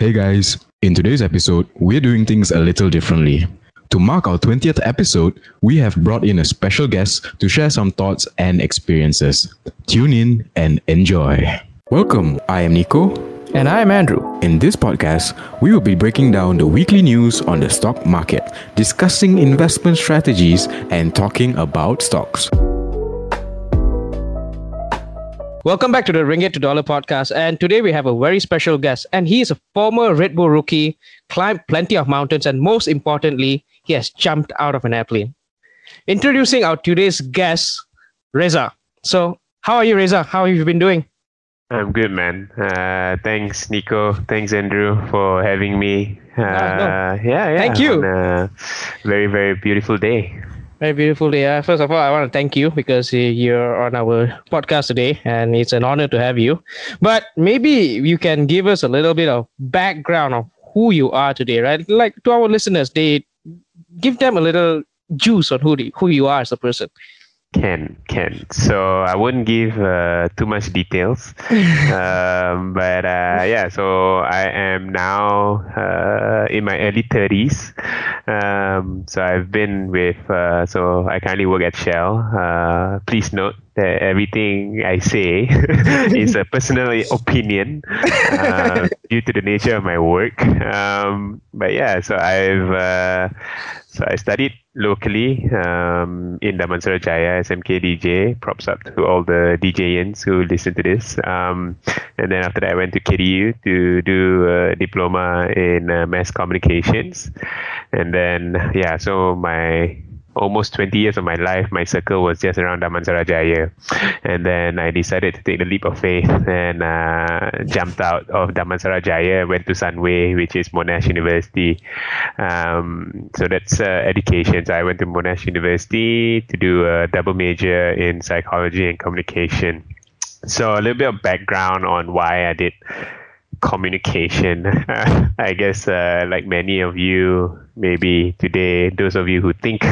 Hey guys, in today's episode, we're doing things a little differently. To mark our 20th episode, we have brought in a special guest to share some thoughts and experiences. Tune in and enjoy. Welcome, I am Nico. And I'm Andrew. In this podcast, we will be breaking down the weekly news on the stock market, discussing investment strategies, and talking about stocks. Welcome back to the Ringgit to Dollar podcast. And today we have a very special guest. And he is a former Red Bull rookie, climbed plenty of mountains, and most importantly, he has jumped out of an airplane. Introducing our today's guest, Reza. So, how are you, Reza? How have you been doing? I'm good, man. Uh, thanks, Nico. Thanks, Andrew, for having me. Uh, no. Yeah, yeah. Thank you. On a very, very beautiful day. Very beautiful day. Uh, first of all, I want to thank you because you're on our podcast today, and it's an honor to have you. But maybe you can give us a little bit of background of who you are today, right? Like to our listeners, they give them a little juice on who the, who you are as a person. Can can so I wouldn't give uh, too much details, um, but uh, yeah. So I am now uh, in my early thirties. Um, so I've been with. Uh, so I currently work at Shell. Uh, please note that everything I say is a personal opinion uh, due to the nature of my work. Um, but yeah, so I've so I studied locally um, in Damansara Jaya, SMK DJ. Props up to all the DJians who listen to this. Um, and then after that, I went to KDU to do a diploma in uh, mass communications. And then, yeah, so my almost 20 years of my life, my circle was just around Damansara Jaya. And then I decided to take the leap of faith and uh, jumped out of Damansara Jaya, went to Sunway, which is Monash University. Um, so that's uh, education. So I went to Monash University to do a double major in psychology and communication. So a little bit of background on why I did communication. I guess, uh, like many of you, maybe today, those of you who think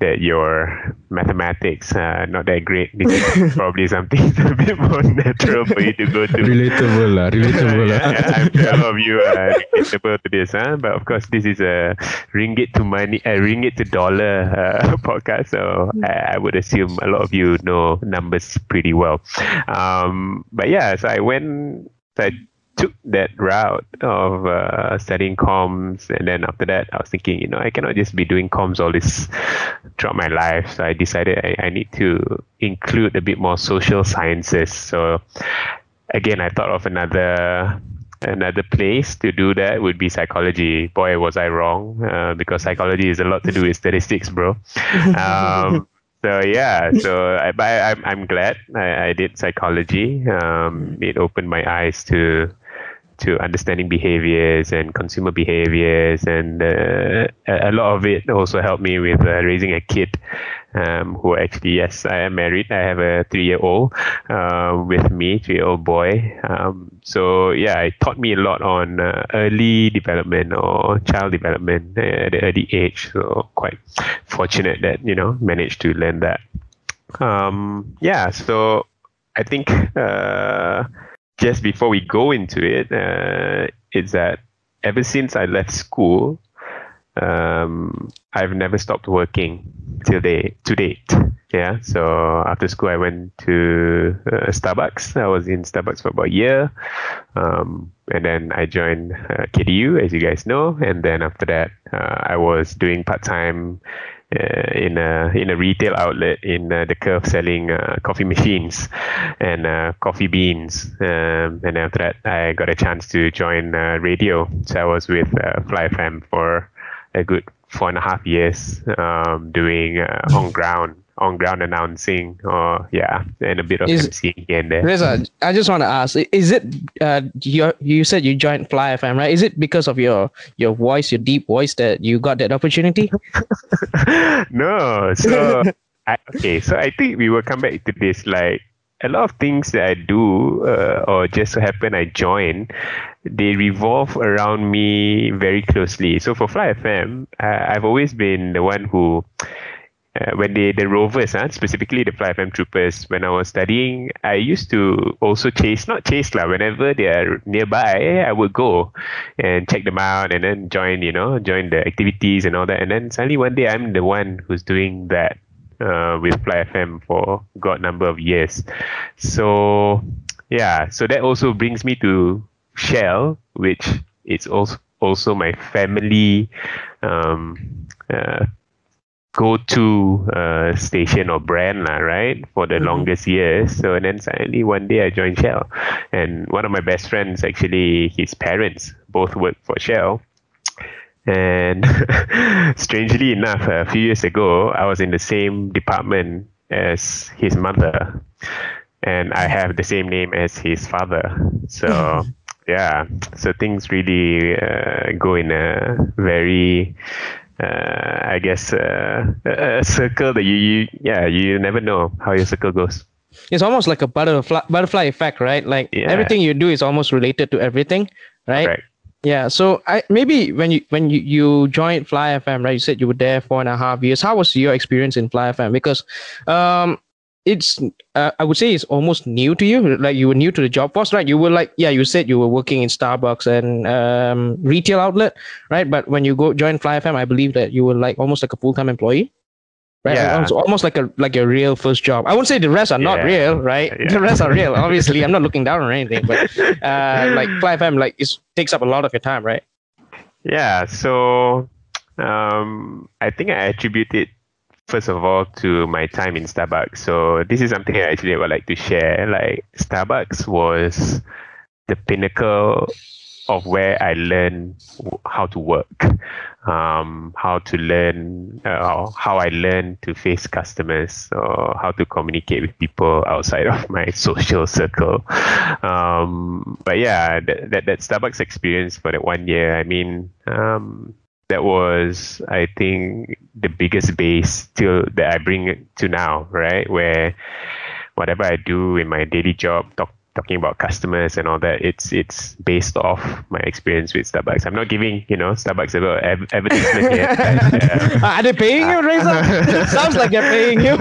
that your mathematics are not that great, this is probably something a bit more natural for you to go to. Relatable, lah. Relatable. yeah, yeah, I'm sure a lot of you are relatable to this, huh? but of course, this is a ringgit to money, a ringgit to dollar uh, podcast, so I, I, would assume a lot of you know numbers pretty well. Um, but yeah, so I went. So I took that route of uh, studying comms, and then after that, I was thinking, you know, I cannot just be doing comms all this throughout my life. So I decided I, I need to include a bit more social sciences. So again, I thought of another another place to do that would be psychology. Boy, was I wrong uh, because psychology is a lot to do with statistics, bro. Um, so yeah, so I, I, I'm I'm glad I, I did psychology. Um, it opened my eyes to to understanding behaviors and consumer behaviors, and uh, a lot of it also helped me with uh, raising a kid. Um, who actually, yes, I am married. I have a three-year-old uh, with me, three-year-old boy. Um, so yeah, it taught me a lot on uh, early development or child development at the early age. So quite fortunate that you know managed to learn that. Um, yeah, so I think uh, just before we go into it, uh, is that ever since I left school, um, I've never stopped working till day to date. Yeah. So after school, I went to uh, Starbucks. I was in Starbucks for about a year, um, and then I joined uh, KDU, as you guys know. And then after that, uh, I was doing part time uh, in a in a retail outlet in uh, the curve selling uh, coffee machines and uh, coffee beans. Um, and after that, I got a chance to join uh, radio. So I was with uh, Fly FM for a good four and a half years, um, doing on ground on ground announcing or yeah and a bit of is, MCing here and there. Reza, I just want to ask: Is it uh, you? You said you joined Fly FM, right? Is it because of your your voice, your deep voice, that you got that opportunity? no, so I, okay, so I think we will come back to this. Like a lot of things that I do, uh, or just so happen I join, they revolve around me very closely. So for Fly FM, uh, I've always been the one who uh, when they the rovers, huh, specifically the Fly FM troopers, when I was studying, I used to also chase, not chase lah. Whenever they are nearby, I would go and check them out, and then join, you know, join the activities and all that. And then suddenly one day, I'm the one who's doing that uh, with Fly FM for god number of years. So yeah, so that also brings me to Shell, which is also also my family um, uh, go-to uh, station or brand lah, right for the mm-hmm. longest years. So and then suddenly one day I joined Shell. And one of my best friends actually his parents both work for Shell. And strangely enough a few years ago I was in the same department as his mother. And I have the same name as his father. So yeah. So things really uh, go in a very uh, I guess uh, a circle that you, you yeah you never know how your circle goes. It's almost like a butterfly butterfly effect, right? Like yeah. everything you do is almost related to everything, right? Correct. Yeah. So I maybe when you when you, you joined Fly FM, right? You said you were there four and a half years. How was your experience in Fly FM? Because um it's uh, i would say it's almost new to you like you were new to the job force right? You were like yeah you said you were working in starbucks and um, retail outlet right? But when you go join fly fm i believe that you were like almost like a full-time employee right? Yeah. almost, almost like a like a real first job. I wouldn't say the rest are yeah. not real right? Yeah. the rest are real obviously. I'm not looking down on anything but uh, like fly fm like it takes up a lot of your time right? Yeah. So um, i think i attribute it first of all to my time in Starbucks. So this is something I actually would like to share. Like Starbucks was the pinnacle of where I learned how to work, um, how to learn, uh, how I learned to face customers, or how to communicate with people outside of my social circle. Um, but yeah, that, that, that Starbucks experience for that one year, I mean, um, that was I think the biggest base till that I bring to now, right? Where whatever I do in my daily job, talk, talking about customers and all that, it's it's based off my experience with Starbucks. I'm not giving you know Starbucks ever advertisement yet. Are they paying you, Reza? Sounds like they're paying you.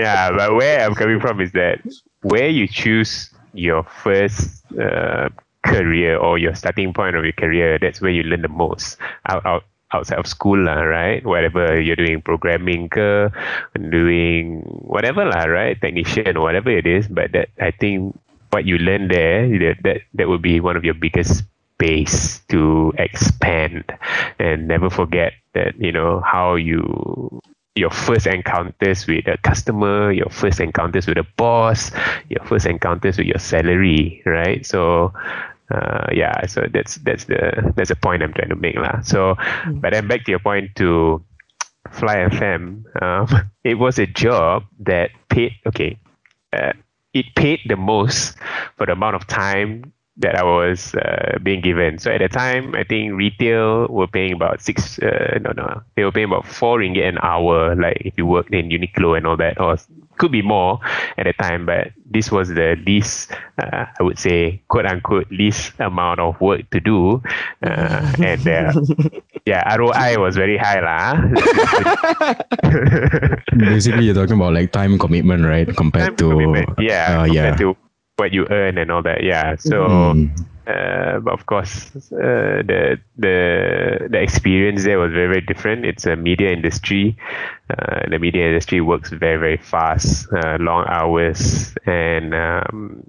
yeah, but where I'm coming from is that where you choose your first uh, career or your starting point of your career, that's where you learn the most. Out, out outside of school lah, right? Whatever you're doing, programming ke, doing whatever lah, right? Technician or whatever it is. But that I think what you learn there, that that, that would be one of your biggest base to expand and never forget that you know how you your first encounters with a customer, your first encounters with a boss, your first encounters with your salary, right? So uh, yeah, so that's that's the that's the point I'm trying to make lah. So, mm. but then back to your point to Fly FM, um, it was a job that paid okay, uh, it paid the most for the amount of time that I was uh, being given. So at the time, I think retail were paying about six. Uh, no, no, they were paying about four ringgit an hour. Like if you worked in Uniqlo and all that, or could be more at the time. But this was the least, uh, I would say, quote unquote, least amount of work to do, uh, and uh, yeah, ROI was very high lah. Basically, you're talking about like time commitment, right? Compared time to commitment. yeah, uh, compared yeah. to what you earn and all that. Yeah. So, mm. uh, but of course, uh, the the the experience there was very very different. It's a media industry. Uh, the media industry works very very fast, uh, long hours, and um,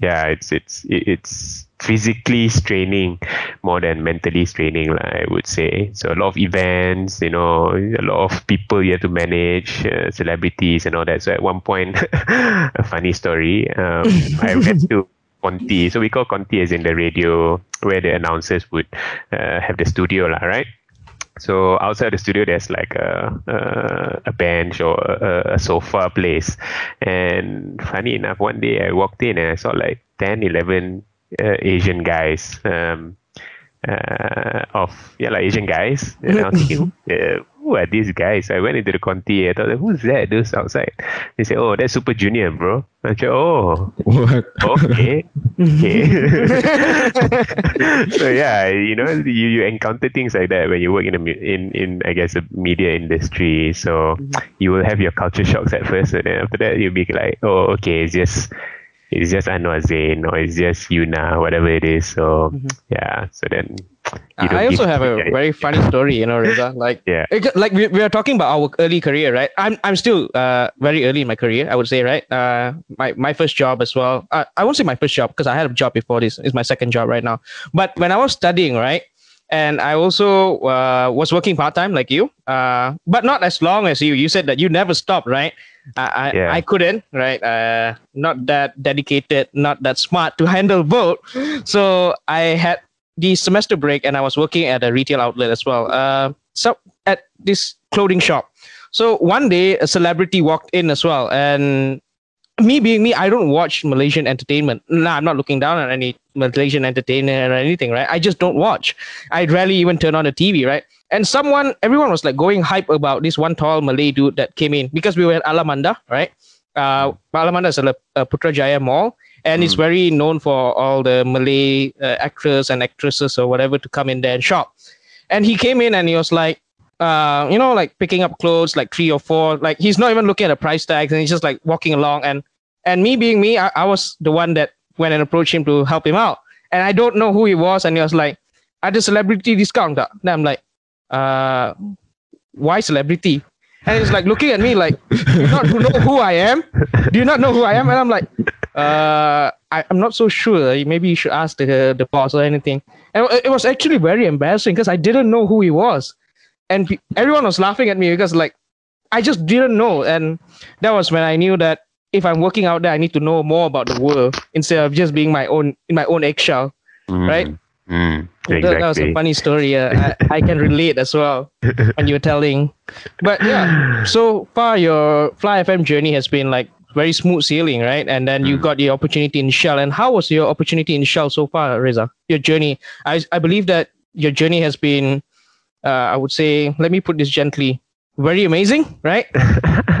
yeah, it's it's it's physically straining more than mentally straining I would say. So a lot of events you know a lot of people you have to manage uh, celebrities and all that. So at one point a funny story um, I went to Conti. So we call Conti as in the radio where the announcers would uh, have the studio lah, right? So outside the studio, there's like a a, a bench or a, a, sofa place. And funny enough, one day I walked in and I saw like 10, 11 uh, Asian guys um, uh, of yeah like Asian guys and I was thinking uh, who are these guys? I went into the Conti. I thought, who's that? Those outside. They said, oh, that's Super Junior, bro. I said, oh, What? okay, okay. so yeah, you know, you, you encounter things like that when you work in a in in I guess the media industry. So you will have your culture shocks at first, and then after that you'll be like, oh, okay, it's just it's just Anuar Zain or it's just Yuna, whatever it is. So yeah, so then I also have a yeah, very funny story, you know, Reza. Like, Yeah. it- like we, we are talking about our early career, right? I'm I'm still uh very early in my career, I would say, right? Uh, my my first job as well. Uh, I won't say my first job because I had a job before this. It's my second job right now. But when I was studying, right, and I also uh, was working part time like you, uh, but not as long as you. You said that you never stopped, right? I I, Yeah. I couldn't, right? Uh, not that dedicated, not that smart to handle both. So I had the semester break and I was working at a retail outlet as well. Uh, so at this clothing shop. So one day a celebrity walked in as well, and me being me, I don't watch Malaysian entertainment. Nah, I'm not looking down on any Malaysian entertainer or anything, right? I just don't watch. I rarely even turn on the TV, right? And someone, everyone was like going hype about this one tall Malay dude that came in because we were at Alamanda, right? Uh, Alamanda is a, a Putrajaya mall, and it's very known for all the Malay uh, actors and actresses or whatever to come in there and shop. And he came in and he was like, uh, you know, like picking up clothes, like three or four. Like he's not even looking at the price tags, and he's just like walking along. And and me being me, I, I was the one that went and approached him to help him out. And I don't know who he was, and he was like, "Ada celebrity discount?" Then I'm like, "Uh, why celebrity?" And he's like looking at me like, "Do you not know who I am? Do you not know who I am?" And I'm like, "Uh, I, I'm not so sure. Maybe you should ask the the boss or anything." And it was actually very embarrassing because I didn't know who he was and pe- everyone was laughing at me because like I just didn't know, and that was when I knew that if I'm working out there, I need to know more about the world instead of just being my own in my own eggshell. Mm, right? Mm, That, that was a funny story. Uh, I, I can relate as well when you're telling. But yeah, so far your Fly FM journey has been like very smooth sailing, right? And then you got the opportunity in Shell. And how was your opportunity in Shell so far, Reza? Your journey. I I believe that your journey has been, uh, I would say, let me put this gently, very amazing, right?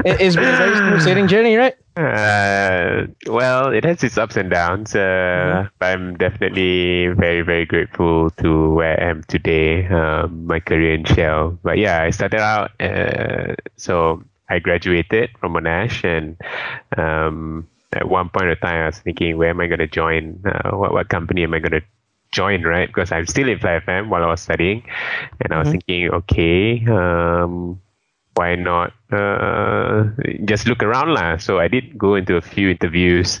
it, it's been a very smooth sailing journey, right? Uh, well, it has its ups and downs. Uh, but I'm definitely very, very grateful to where I am today, um, my career in Shell. But yeah, I started out, uh, so I graduated from Monash, and um, at one point of time, I was thinking, where am I going to join? Uh, what, what company am I going to join, right? Because I'm still in Fly FM while I was studying, and I was Mhm. thinking, okay, um, why not uh, just look around lah? So I did go into a few interviews.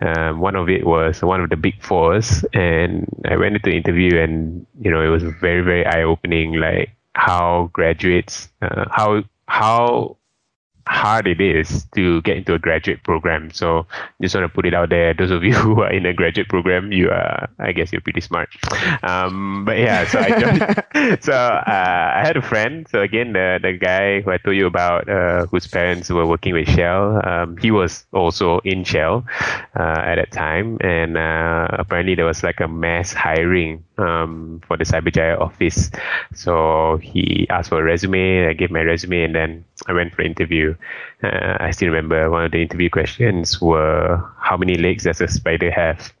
Um, one of it was one of the big fours, and I went into interview, and you know it was very very eye opening, like how graduates, uh, how how hard it is to get into a graduate program. So just want to put it out there. Those of you who are in a graduate program, you are, I guess, you're pretty smart. Um, but yeah, so I joined. so uh, I had a friend. So again, the the guy who I told you about, uh, whose parents were working with Shell, um, he was also in Shell uh, at that time, and uh, apparently there was like a mass hiring um, for the Cyberjaya office. So he asked for a resume. I gave my resume, and then I went for interview. Uh, I still remember one of the interview questions were, "How many legs does a spider have?"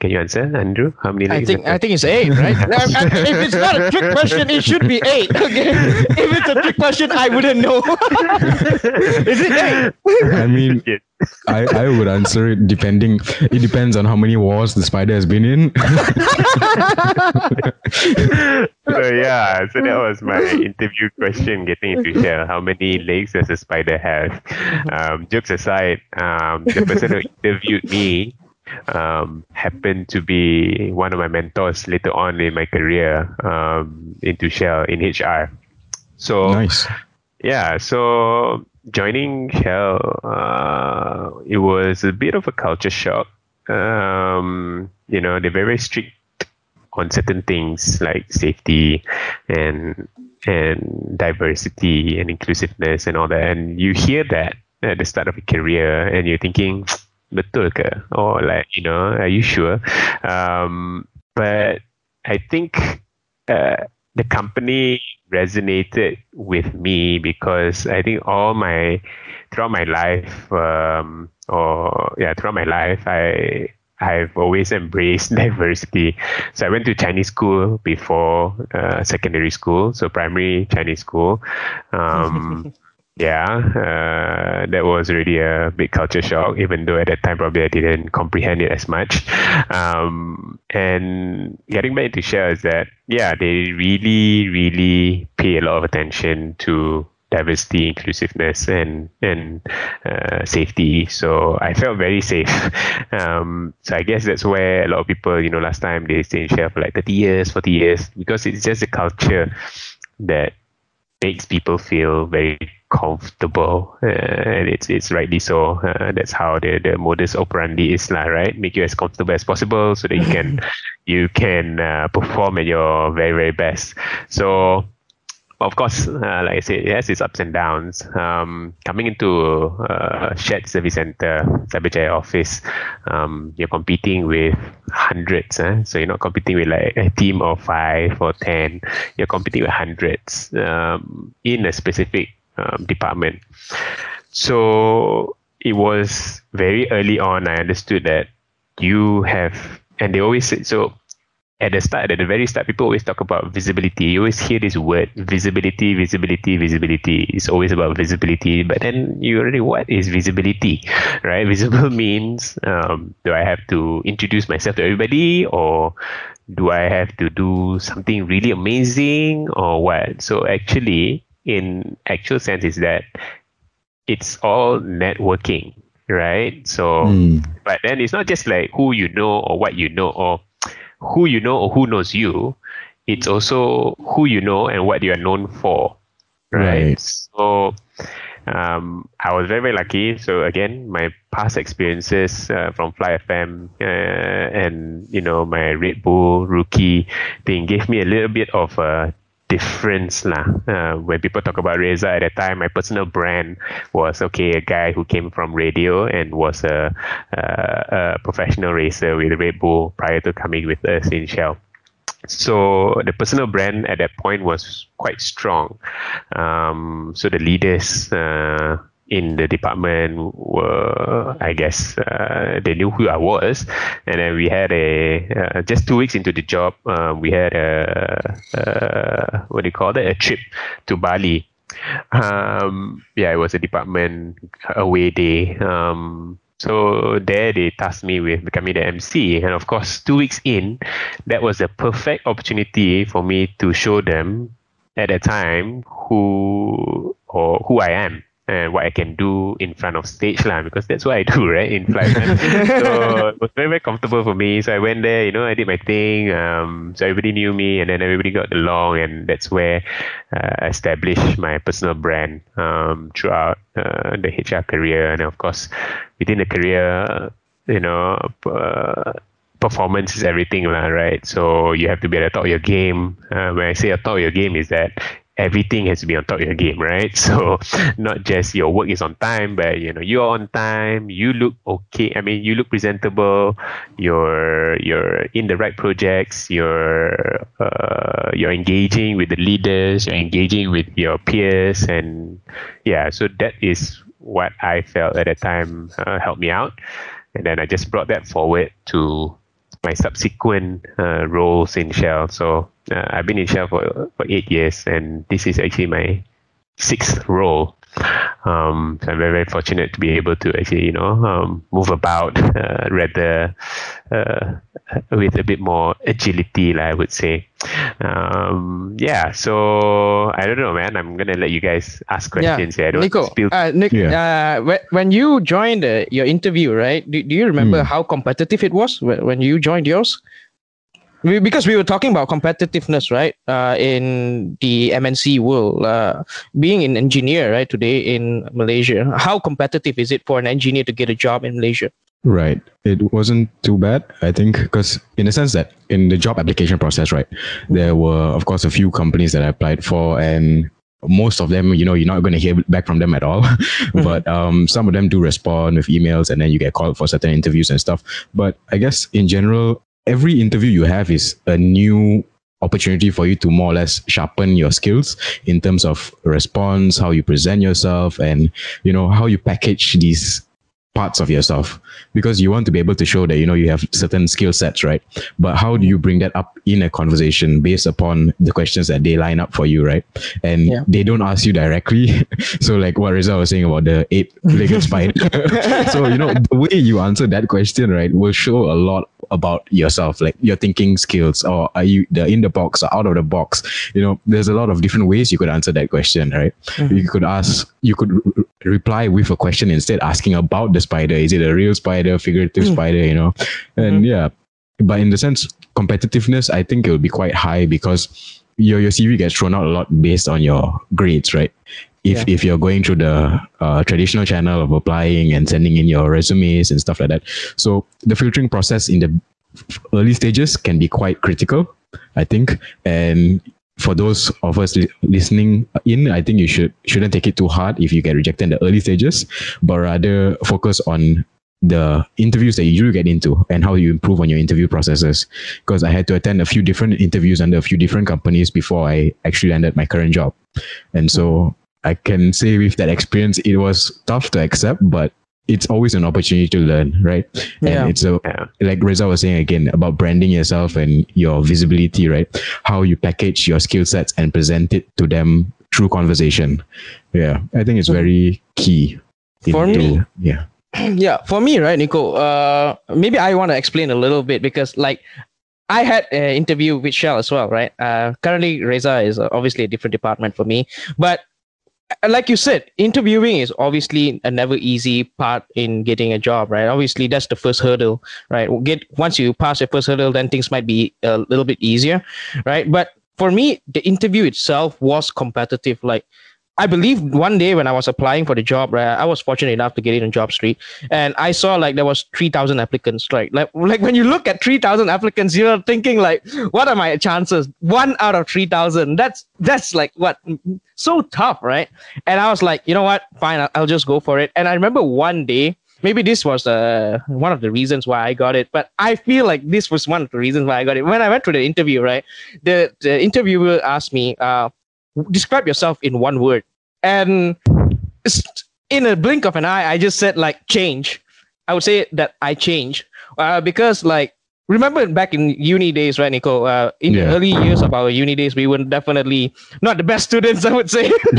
Can you answer, Andrew? How many I legs? think does a- I think it's eight, right? I- I- if it's not a trick question, it should be eight. Okay. If it's a trick question, I wouldn't know. Is it eight? I mean, I, I would answer it depending. It depends on how many wars the spider has been in. so yeah, so that was my interview question getting into Shell. How many legs does a spider have? Um, jokes aside, um, the person who interviewed me um, happened to be one of my mentors later on in my career um, into Shell in HR. So nice. yeah, so joining Shell, uh, it was a bit of a culture shock. Um, you know, they're very strict on certain things like safety and and diversity and inclusiveness and all that. And you hear that at the start of a career, and you're thinking, betul ke? Or like, you know, are you sure? Um, but I think uh, the company resonated with me because I think all my throughout my life, um, or yeah, throughout my life, I I've always embraced diversity. So I went to Chinese school before uh, secondary school, so primary Chinese school. Um, yeah, uh, that was really a big culture shock, even though at that time probably I didn't comprehend it as much. Um, and getting back into Shell is that, yeah, they really, really pay a lot of attention to diversity, inclusiveness, and and uh, safety. So I felt very safe. Um, so I guess that's where a lot of people, you know, last time they stay in Shell for like 30 years, 40 years, because it's just a culture that makes people feel very comfortable uh, and it's it's rightly so. Uh, that's how the the modus operandi is lah right? Make you as comfortable as possible so that you can you can uh, perform at your very very best. So of course, uh, like I said, it has its ups and downs. Um, coming into a shared service center, Cyberjaya office, um, you're competing with hundreds. Eh? So you're not competing with like a team of five or ten. You're competing with hundreds um, in a specific um, department. So it was very early on. I understood that you have, and they always said so at the start, at the very start, people always talk about visibility. You always hear this word visibility, visibility, visibility. It's always about visibility. But then you already, what is visibility, right? Visible means um, do I have to introduce myself to everybody or do I have to do something really amazing or what? So actually, in actual sense, is that it's all networking, right? So, mm. but then it's not just like who you know or what you know or who you know or who knows you, it's also who you know and what you are known for. Right. right. So um, I was very, very lucky. So again, my past experiences uh, from Fly FM uh, and you know my Red Bull rookie thing gave me a little bit of a difference lah. Uh, when people talk about Reza at that time, my personal brand was okay, a guy who came from radio and was a, a, professional racer with Red Bull prior to coming with us in Shell. So the personal brand at that point was quite strong. Um, so the leaders uh, in the department were, I guess, uh, they knew who I was. And then we had a, uh, just two weeks into the job, uh, we had a, a, what do you call it, a trip to Bali. Um, yeah, it was a department away day. Um, so there they tasked me with becoming the MC. And of course, two weeks in, that was a perfect opportunity for me to show them at that time who or who I am and what I can do in front of stage lah because that's what I do right in flight so it was very very comfortable for me so I went there you know I did my thing um, so everybody knew me and then everybody got along and that's where uh, I established my personal brand um, throughout uh, the HR career and of course within the career you know uh, performance is everything lah, right? So you have to be at the top of your game. Uh, when I say at the top of your game is that everything has to be on top of your game, right? So not just your work is on time, but you know you're on time. You look okay. I mean, you look presentable. You're you're in the right projects. You're uh, you're engaging with the leaders. You're engaging with your peers, and yeah. So that is what I felt at that time uh, helped me out, and then I just brought that forward to my subsequent uh, roles in Shell. So uh, I've been in Shell for for eight years, and this is actually my sixth role. Um, so I'm very very fortunate to be able to actually you know um, move about uh, rather uh, with a bit more agility, like I would say. Um, yeah, so I don't know, man. I'm gonna let you guys ask questions. Yeah, yeah Nico. Spill- uh, Nick, yeah. uh, when you joined uh, your interview, right? Do, do you remember mm. how competitive it was when you joined yours? We, because we were talking about competitiveness, right? Uh, in the MNC world, uh, being an engineer, right, today in Malaysia, how competitive is it for an engineer to get a job in Malaysia? Right. It wasn't too bad, I think, because in the sense that in the job application process, right, there were, of course, a few companies that I applied for, and most of them, you know, you're not going to hear back from them at all. but um, some of them do respond with emails, and then you get called for certain interviews and stuff. But I guess in general, every interview you have is a new opportunity for you to more or less sharpen your skills in terms of response, how you present yourself, and you know how you package these parts of yourself because you want to be able to show that you know you have certain skill sets right? But how do you bring that up in a conversation based upon the questions that they line up for you right? And Yeah. they don't ask you directly. So like what Reza was saying about the eight-legged spider. So you know the way you answer that question right will show a lot about yourself like your thinking skills or are you the in the box or out of the box. You know there's a lot of different ways you could answer that question right? Mm-hmm. You could ask you could r- reply with a question instead asking about the spider? Is it a real spider figurative spider you know? And yeah but in the sense competitiveness i think it will be quite high because your your cv gets thrown out a lot based on your grades right? If Yeah. if you're going through the uh, traditional channel of applying and sending in your resumes and stuff like that. So the filtering process in the early stages can be quite critical i think. And for those of us li- listening in i think you should shouldn't take it too hard if you get rejected in the early stages but rather focus on the interviews that you do get into and how you improve on your interview processes. Because i had to attend a few different interviews under a few different companies before i actually landed my current job. And so i can say with that experience it was tough to accept but it's always an opportunity to learn right Yeah. and it's a like Reza was saying again about branding yourself and your visibility, right? How you package your skill sets and present it to them through conversation. Yeah, I think it's very key. For me- yeah, yeah for me right nico uh maybe i want to explain a little bit because like i had an interview with shell as well right uh currently reza is uh, obviously a different department for me but Uh, like you said interviewing is obviously a never easy part in getting a job right? Obviously that's the first hurdle right? Get once you pass your first hurdle then things might be a little bit easier right? But for me the interview itself was competitive. Like I believe one day when I was applying for the job, right, I was fortunate enough to get in on Job Street, and I saw like there was three thousand applicants. Right, like like when you look at three thousand applicants, you're thinking like, what are my chances? One out of three thousand. That's that's like what so tough, right? And I was like, you know what? Fine, I'll, I'll just go for it. And I remember one day. Maybe this was uh, one of the reasons why I got it, but I feel like this was one of the reasons why I got it. When I went to the interview, right, the, the interviewer asked me, uh, describe yourself in one word and in a blink of an eye i just said like change. I would say that i change uh, because like remember back in uni days right nico? Uh, in the early years of our uni days we were definitely not the best students i would say.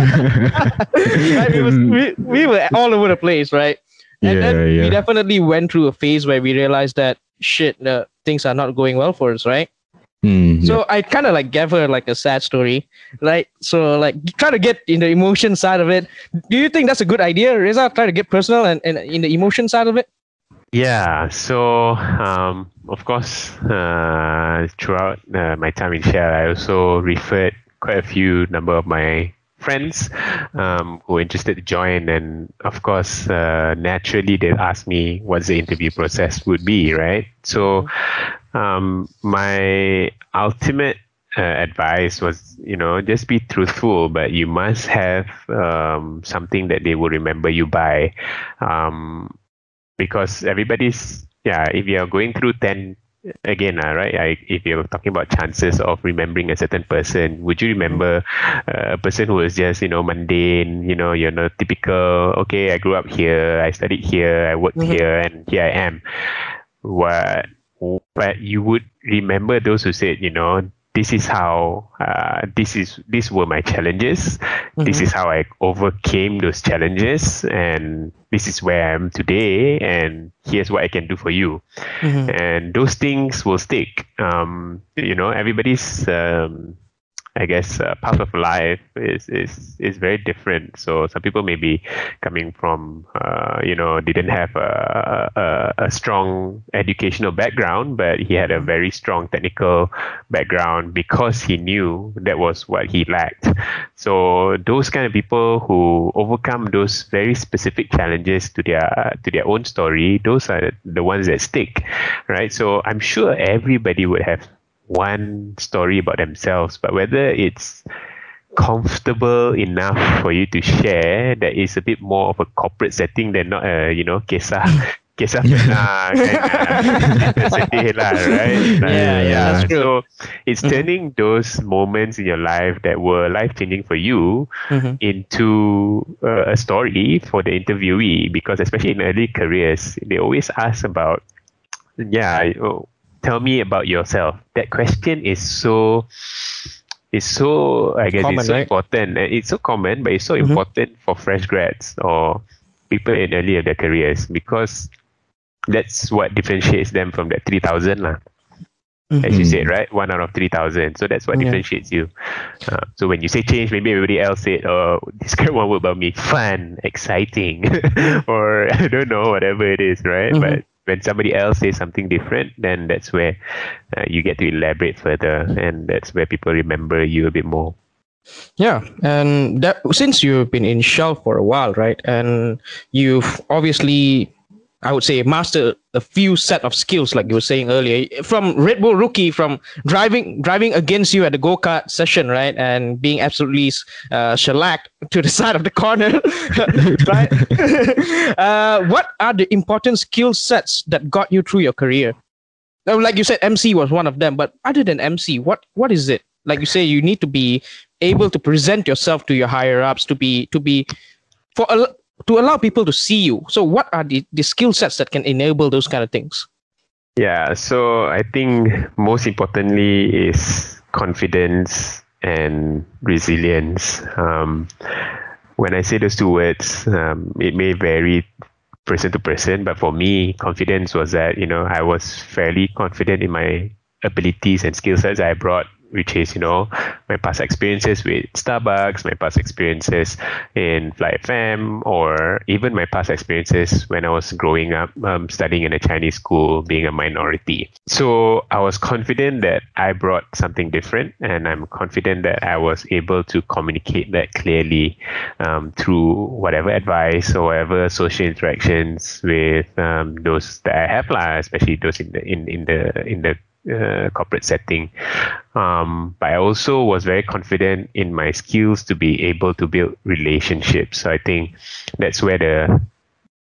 Right? we, was, we, we were all over the place right? And then Yeah, we definitely went through a phase where we realized that shit uh, things are not going well for us right Mm, so I kind of like gave her like a sad story, right? So like try to get in the emotion side of it. Do you think that's a good idea, Reza? Try to get personal and, and in the emotion side of it. Yeah, so um, of course, uh, throughout uh, my time in Shell, I also referred quite a few number of my friends um, who were interested to join, and of course, uh, naturally, they asked me what the interview process would be, right? So, um, my ultimate uh, advice was, you know, just be truthful, but you must have um, something that they will remember you by. Um, because everybody's yeah if you're going through 10 again uh, right I, if you're talking about chances of remembering a certain person would you remember uh, a person who is just you know mundane you know you're not typical okay i grew up here i studied here i worked Mhm. here and here i am what but you would remember those who said you know this is how uh, this is these were my challenges this Mhm. is how I overcame those challenges and this is where I am today and here's what I can do for you Mhm. and those things will stick um, you know everybody's um, I guess uh, path of life is, is is very different. So some people may be coming from uh, you know didn't have a, a, a strong educational background but he had a very strong technical background because he knew that was what he lacked. So those kind of people who overcome those very specific challenges to their to their own story, those are the ones that stick, right? So I'm sure everybody would have one story about themselves, but whether it's comfortable enough for you to share that is a bit more of a corporate setting than not a you know kisah kisah pernah kan sedih lah right yeah yeah that's true so it's Mhm. turning those moments in your life that were life changing for you Mhm. into uh, a story for the interviewee because especially in early careers they always ask about yeah oh, tell me about yourself that question is so is so i guess Common, it's so right? important and it's so common but it's so Mhm. important for fresh grads or people in early of their careers because that's what differentiates them from that 3000 lah as you Mhm. said, right? One out of 3,000. So that's what Yeah. differentiates you. Uh, so when you say change, maybe everybody else said, oh, describe one word about me fun, exciting, or I don't know, whatever it is, right? Mhm. But when somebody else says something different, then that's where uh, you get to elaborate further. And that's where people remember you a bit more. Yeah, and that since you've been in Shell for a while, right? And you've obviously, I would say, master a few set of skills, like you were saying earlier, from Red Bull rookie, from driving driving against you at the go kart session, right, and being absolutely uh, shellacked to the side of the corner, right? uh, what are the important skill sets that got you through your career? Like you said, MC was one of them, but other than MC, what what is it? Like you say, you need to be able to present yourself to your higher ups to be to be for a, to allow people to see you so what are the, the skill sets that can enable those kind of things Yeah, so I think most importantly is confidence and resilience. Um, when I say those two words, um, it may vary person to person, but for me, confidence was that you know I was fairly confident in my abilities and skill sets I brought, which is you know my past experiences with Starbucks, my past experiences in Fly FM, or even my past experiences when I was growing up, um, studying in a Chinese school, being a minority. So I was confident that I brought something different, and I'm confident that I was able to communicate that clearly um, through whatever advice or whatever social interactions with um, those that I have, lah, especially those in the in, in the in the uh, corporate setting. Um, but I also was very confident in my skills to be able to build relationships. So I think that's where the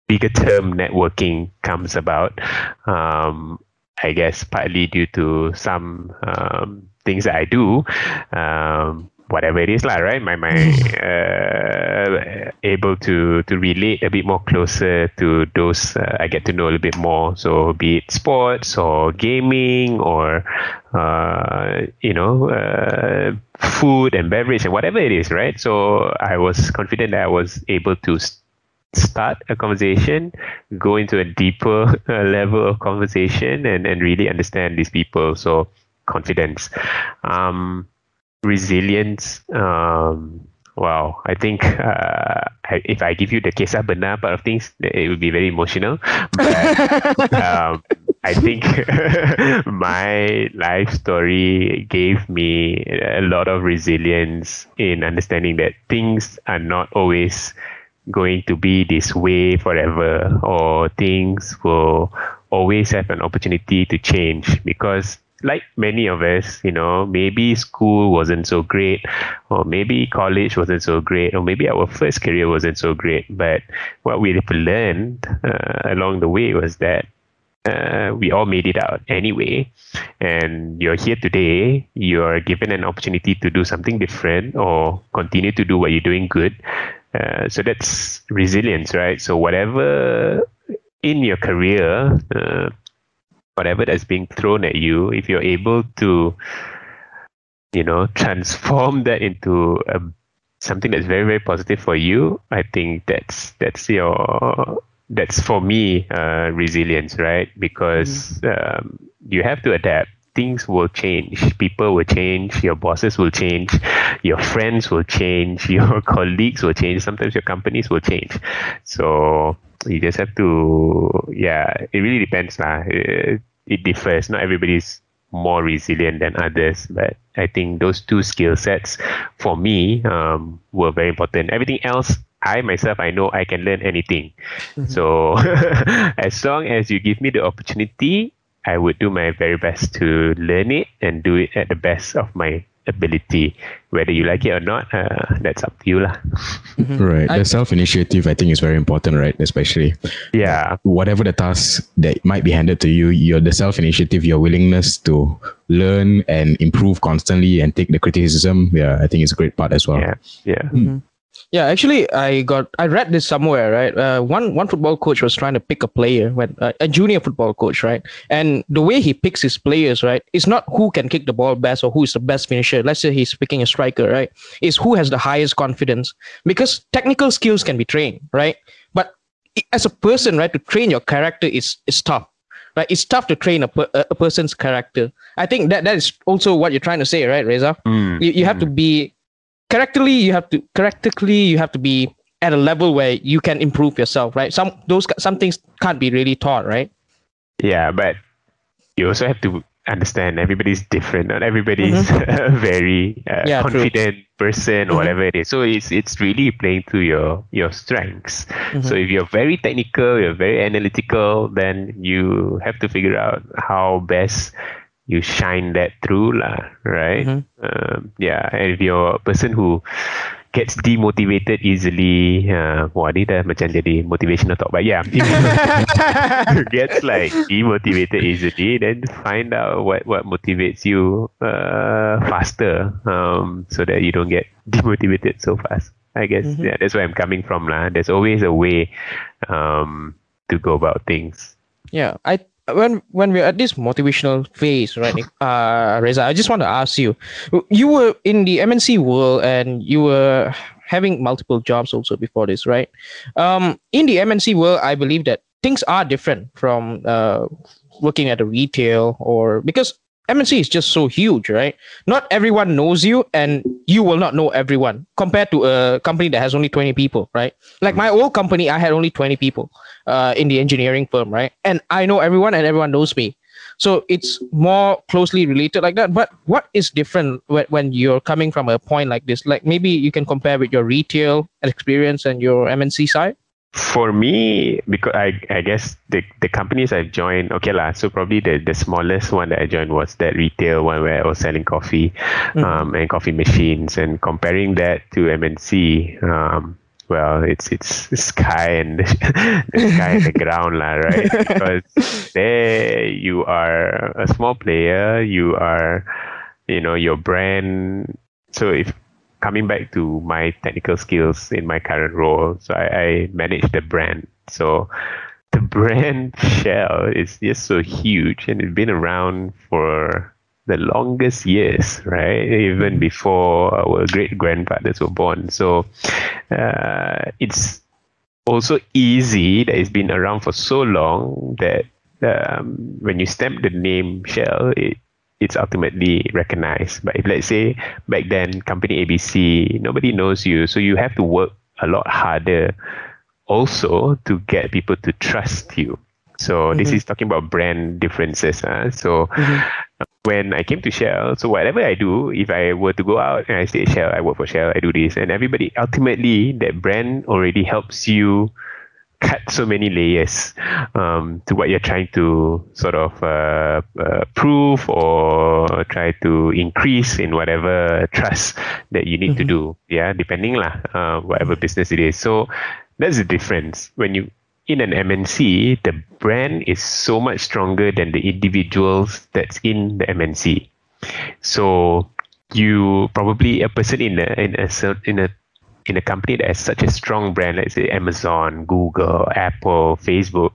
bigger term networking comes about. Um, I guess partly due to some um, things that I do, um, whatever it is, lah, right? My my uh, able to to relate a bit more closer to those uh, I get to know a little bit more. So be it sports or gaming or uh, you know uh, food and beverage and whatever it is, right? So I was confident that I was able to. s start a conversation, go into a deeper uh, level of conversation, and, and really understand these people. So, confidence, um, resilience. Um, wow, I think uh, if I give you the kisah benar part of things, it would be very emotional. But um, I think my life story gave me a lot of resilience in understanding that things are not always going to be this way forever or things will always have an opportunity to change because like many of us you know maybe school wasn't so great or maybe college wasn't so great or maybe our first career wasn't so great. But what we learned uh, along the way was that uh, we all made it out anyway. And you're here today you're given an opportunity to do something different or continue to do what you're doing good. Uh, so that's resilience, right? So whatever in your career, uh, whatever that's being thrown at you, if you're able to, you know, transform that into a, something that's very very positive for you, I think that's that's your that's for me uh, resilience, right? Because um, you have to adapt things will change. People will change. Your bosses will change. Your friends will change. Your colleagues will change. Sometimes your companies will change. So you just have to, yeah, it really depends. Lah. It, it differs. Not everybody's more resilient than others, but I think those two skill sets for me um, were very important. Everything else I myself, I know I can learn anything. So as long as you give me the opportunity, I would do my very best to learn it and do it at the best of my ability. Whether you like it or not, uh, that's up to you lah. Right. The self initiative, I think, is very important, right? Especially Yeah, whatever the task that might be handed to you, your the self initiative, your willingness to learn and improve constantly and take the criticism. Yeah, I think it's a great part as well. yeah, yeah. Yeah, actually, I got I read this somewhere, right? Uh, one one football coach was trying to pick a player when uh, a junior football coach, right? And the way he picks his players, right, is not who can kick the ball best or who is the best finisher. Let's say he's picking a striker, right? Is who has the highest confidence because technical skills can be trained, right? But as a person, right, to train your character is is tough. Right, it's tough to train a, per, a person's character. I think that that is also what you're trying to say, right, Reza? Mm, you, you have to be characterly you have to characterly you have to be at a level where you can improve yourself right some those some things can't be really taught right Yeah, but you also have to understand everybody's different. Not everybody's a very uh, Mm-hmm. Yeah, true. confident person or Mhm. whatever it is. So it's it's really playing to your your strengths. Mm-hmm. So if you're very technical, you're very analytical, then you have to figure out how best you shine that through, lah. Right? Mhm. Um, yeah. And if you're a person who gets demotivated easily, uh, wah, ni dah macam jadi motivational talk. But yeah, if you gets like demotivated easily, then find out what what motivates you uh, faster, um, so that you don't get demotivated so fast. I guess Mhm. yeah, that's where I'm coming from, lah. There's always a way um, to go about things. yeah i when when we're at this motivational phase right uh reza i just want to ask you. You were in the mnc world and you were having multiple jobs also before this right? Um in the mnc world i believe that things are different from uh working at a retail or because MNC is just so huge, right? Not everyone knows you, and you will not know everyone compared to a company that has only 20 people, right? Like my old company, I had only 20 people uh, in the engineering firm, right? And I know everyone, and everyone knows me. So it's more closely related like that. But what is different when, when you're coming from a point like this? Like maybe you can compare with your retail experience and your MNC side. For me, because I, I guess the, the companies I've joined, okay lah. So probably the, the smallest one that I joined was that retail one where I was selling coffee, Mhm. um, and coffee machines, and comparing that to MNC, um, well, it's it's sky and the, the sky and the ground lah, right? Because there you are a small player, you are, you know, your brand. So if coming back to my technical skills in my current role, so I, I manage the brand. So the brand Shell is just so huge and it's been around for the longest years, right? Even before our great grandfathers were born. So uh, it's also easy that it's been around for so long that um, when you stamp the name Shell, it it's ultimately recognized. But if let's say back then company ABC, nobody knows you, so you have to work a lot harder also to get people to trust you. So this Mhm. is talking about brand differences. Uh. So Mhm. when I came to Shell, so whatever I do, if I were to go out and I stay at Shell, I work for Shell, I do this, and everybody ultimately that brand already helps you cut so many layers um, to what you're trying to sort of uh, uh, prove or try to increase in whatever trust that you need to do. Yeah, depending lah, uh, whatever business it is. So that's the difference when you in an MNC, the brand is so much stronger than the individuals that's in the MNC. So you probably a person in a in a in a in a company that has such a strong brand, let's say Amazon, Google, Apple, Facebook.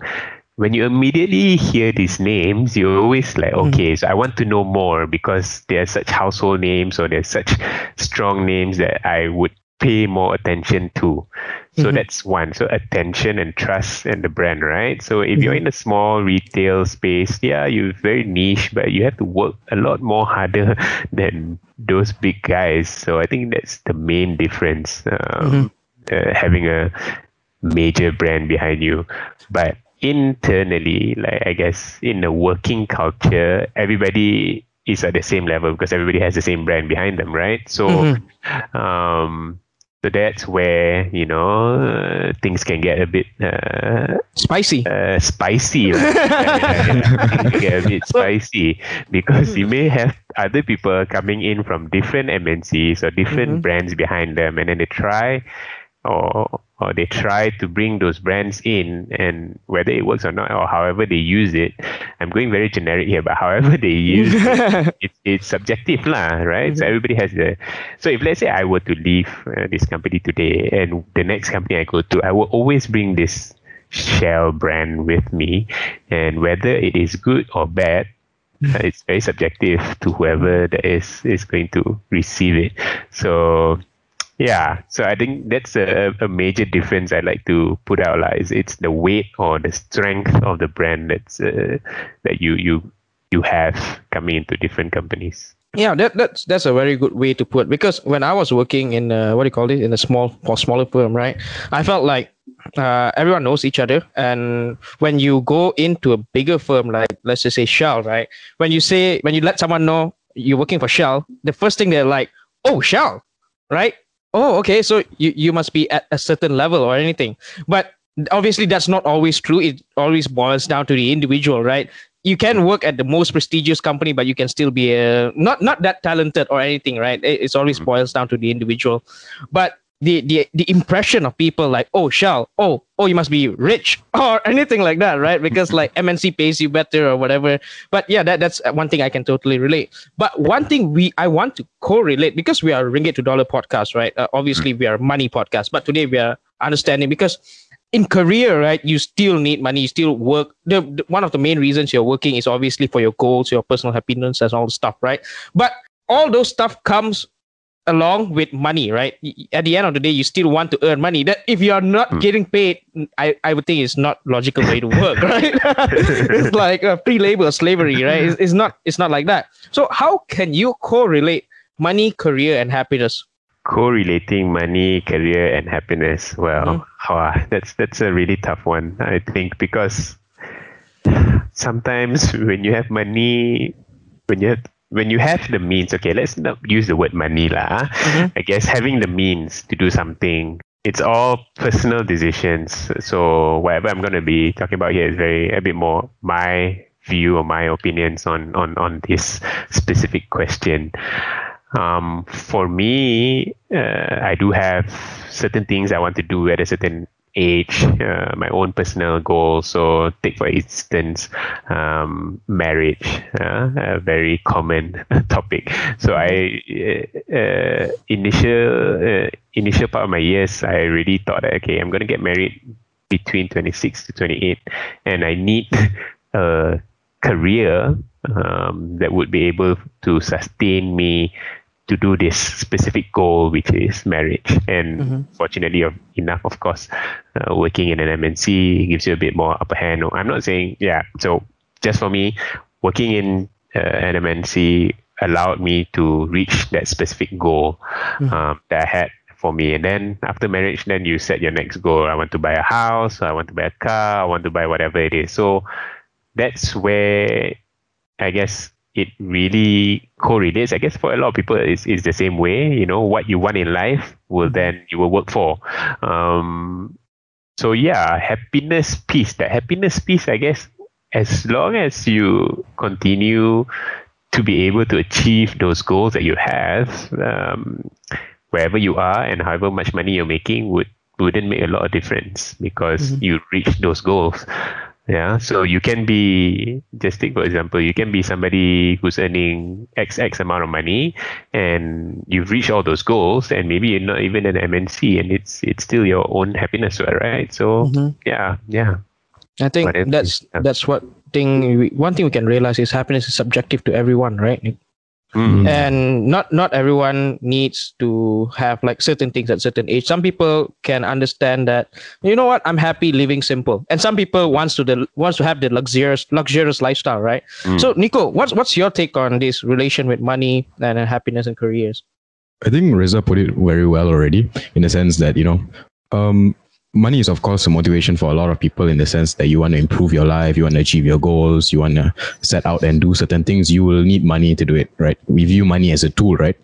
When you immediately hear these names, you're always like, mm-hmm. okay, so I want to know more because they're such household names or they're such strong names that I would pay more attention to. So Mhm. that's one. So attention and trust and the brand, right? So if you're in a small retail space, yeah, you're very niche, but you have to work a lot more harder than those big guys. So I think that's the main difference. Um, uh, having a major brand behind you, but internally, like I guess in the working culture, everybody is at the same level because everybody has the same brand behind them, right? So Mhm. um, So that's where you know uh, things can get a bit uh, Spicy. uh, spicy. can get a bit spicy because you may have other people coming in from different MNCs or different Mhm. brands behind them, and then they try or or they try to bring those brands in, and whether it works or not, or however they use it. I'm going very generic here, but however they use it, it's it's subjective lah, right? So Mhm. everybody has the. So if let's say I were to leave uh, this company today, and the next company I go to, I will always bring this Shell brand with me, and whether it is good or bad, uh, it's very subjective to whoever that is is going to receive it. So. Yeah, so I think that's a, a major difference I like to put out. Like, is it's the weight or the strength of the brand that's uh, that you you you have coming into different companies. Yeah, that, that's that's a very good way to put because when I was working in uh, what do you call it in a small or smaller firm, right? I felt like uh, everyone knows each other, and when you go into a bigger firm like let's just say Shell, right? When you say when you let someone know you're working for Shell, the first thing they're like, "Oh, Shell," right? Oh, okay, so you you must be at a certain level or anything, but obviously that's not always true. It always boils down to the individual, right? you can work at the most prestigious company, but you can still be uh, not not that talented or anything, right? It, it's always boils down to the individual. But the the the impression of people like, oh, Shell, oh, oh, you must be rich or anything like that, right? Because like MNC pays you better or whatever. But yeah, that that's one thing I can totally relate. But one thing we I want to correlate because we are ringgit to dollar podcast, right? Uh, obviously, we are money podcast, but today we are understanding because in career right you still need money you still work the, the- one of the main reasons you're working is obviously for your goals your personal happiness and all the stuff right but all those stuff comes along with money right? At the end of the day you still want to earn money. That if you are not Hmm. getting paid i i would think it's not logical way to work right? It's like uh, free labor slavery right? It's, it's not it's not like that. So how can you correlate money career and happiness? Correlating money, career, and happiness. Well, ah, that's that's a really tough one, I think, because sometimes when you have money, when you have when you have the means, okay, let's not use the word money lah. ah. Mhm. I guess having the means to do something, it's all personal decisions. So whatever I'm going to be talking about here is very a bit more my view or my opinions on on on this specific question. Um, for me, uh, I do have certain things I want to do at a certain age, uh, my own personal goals. So, take for instance, um, marriage, uh, a very common topic. So, I uh, uh, initial uh, initial part of my years, I really thought that okay, I'm gonna get married between 26 to 28, and I need a career um, that would be able to sustain me to do this specific goal, which is marriage. And Mhm. fortunately, enough, of course, uh, working in an MNC gives you a bit more upper hand. I'm not saying, yeah. So just for me, working in uh, an MNC allowed me to reach that specific goal Mhm. um, that I had for me. And then after marriage, then you set your next goal. I want to buy a house. I want to buy a car. I want to buy whatever it is. So that's where I guess it really correlates. I guess for a lot of people, it's, it's the same way. You know, what you want in life will then you will work for. Um, so yeah, happiness piece. That happiness piece, I guess, as long as you continue to be able to achieve those goals that you have, um, wherever you are and however much money you're making would wouldn't make a lot of difference because Mhm. you reach those goals. Yeah, so you can be just take for example, you can be somebody who's earning X X amount of money, and you've reached all those goals, and maybe you're not even an MNC, and it's it's still your own happiness, right? So Mhm. yeah, yeah, I think that's that's what thing we, one thing we can realize is happiness is subjective to everyone, right? Mm. And not not everyone needs to have like certain things at certain age. Some people can understand that you know what I'm happy living simple, and some people wants to the wants to have the luxurious luxurious lifestyle, right? Mm. So Nico, what's what's your take on this relation with money and happiness and careers? I think Reza put it very well already in the sense that, you know, um, money is of course a motivation for a lot of people in the sense that you want to improve your life you want to achieve your goals you want to set out and do certain things you will need money to do it right? We view money as a tool right?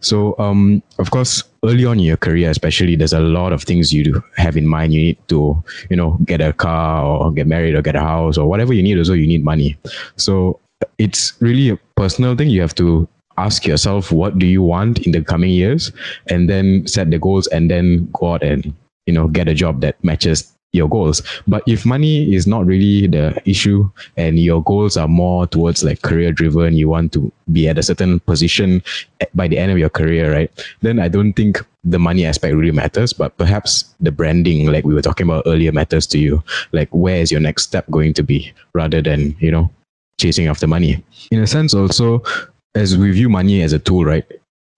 So um of course early on in your career especially there's a lot of things you have in mind. You need to you know get a car or get married or get a house or whatever you need also you need money. So it's really a personal thing. You have to ask yourself what do you want in the coming years? And then set the goals and then go out and you know get a job that matches your goals. But if money is not really the issue and your goals are more towards like career driven you want to be at a certain position by the end of your career right then i don't think the money aspect really matters. But perhaps the branding like we were talking about earlier matters to you. Like where is your next step going to be? Rather than you know chasing after money. In a sense also as we view money as a tool right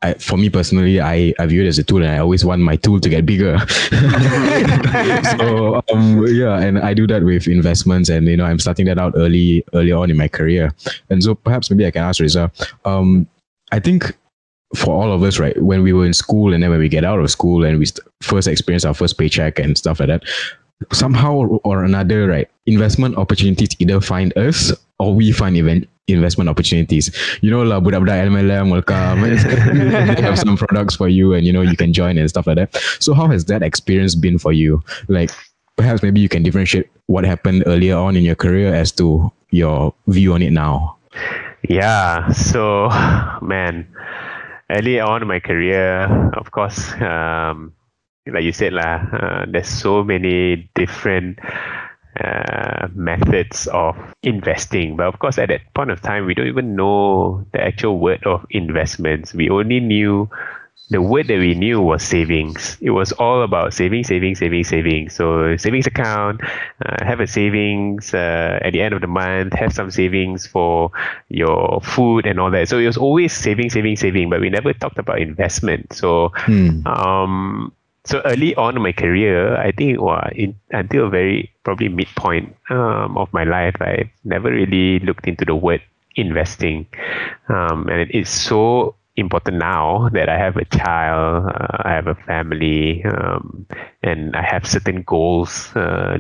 I, for me personally, I, I view it as a tool and I always want my tool to get bigger. so um, yeah, and I do that with investments and you know I'm starting that out early early on in my career. And so perhaps maybe I can ask Reza. Um, I think for all of us, right, when we were in school and then when we get out of school and we st- first experience our first paycheck and stuff like that, somehow or another, right, investment opportunities either find us or we find event investment opportunities. You know lah, budak-budak MLM will come they have some products for you and you know you can join and stuff like that. So how has that experience been for you? Like perhaps maybe you can differentiate what happened earlier on in your career as to your view on it now. Yeah, so man, early on in my career, of course, um, like you said lah, uh, there's so many different uh, methods of investing. But of course, at that point of time, we don't even know the actual word of investments. We only knew the word that we knew was savings. It was all about saving, saving, saving, saving. So savings account, uh, have a savings uh, at the end of the month, have some savings for your food and all that. So it was always saving, saving, saving, but we never talked about investment. So hmm. um, so early on in my career, I think well, in, until very probably midpoint um, of my life, I never really looked into the word investing, um, and it is so important now that I have a child, uh, I have a family, um, and I have certain goals uh,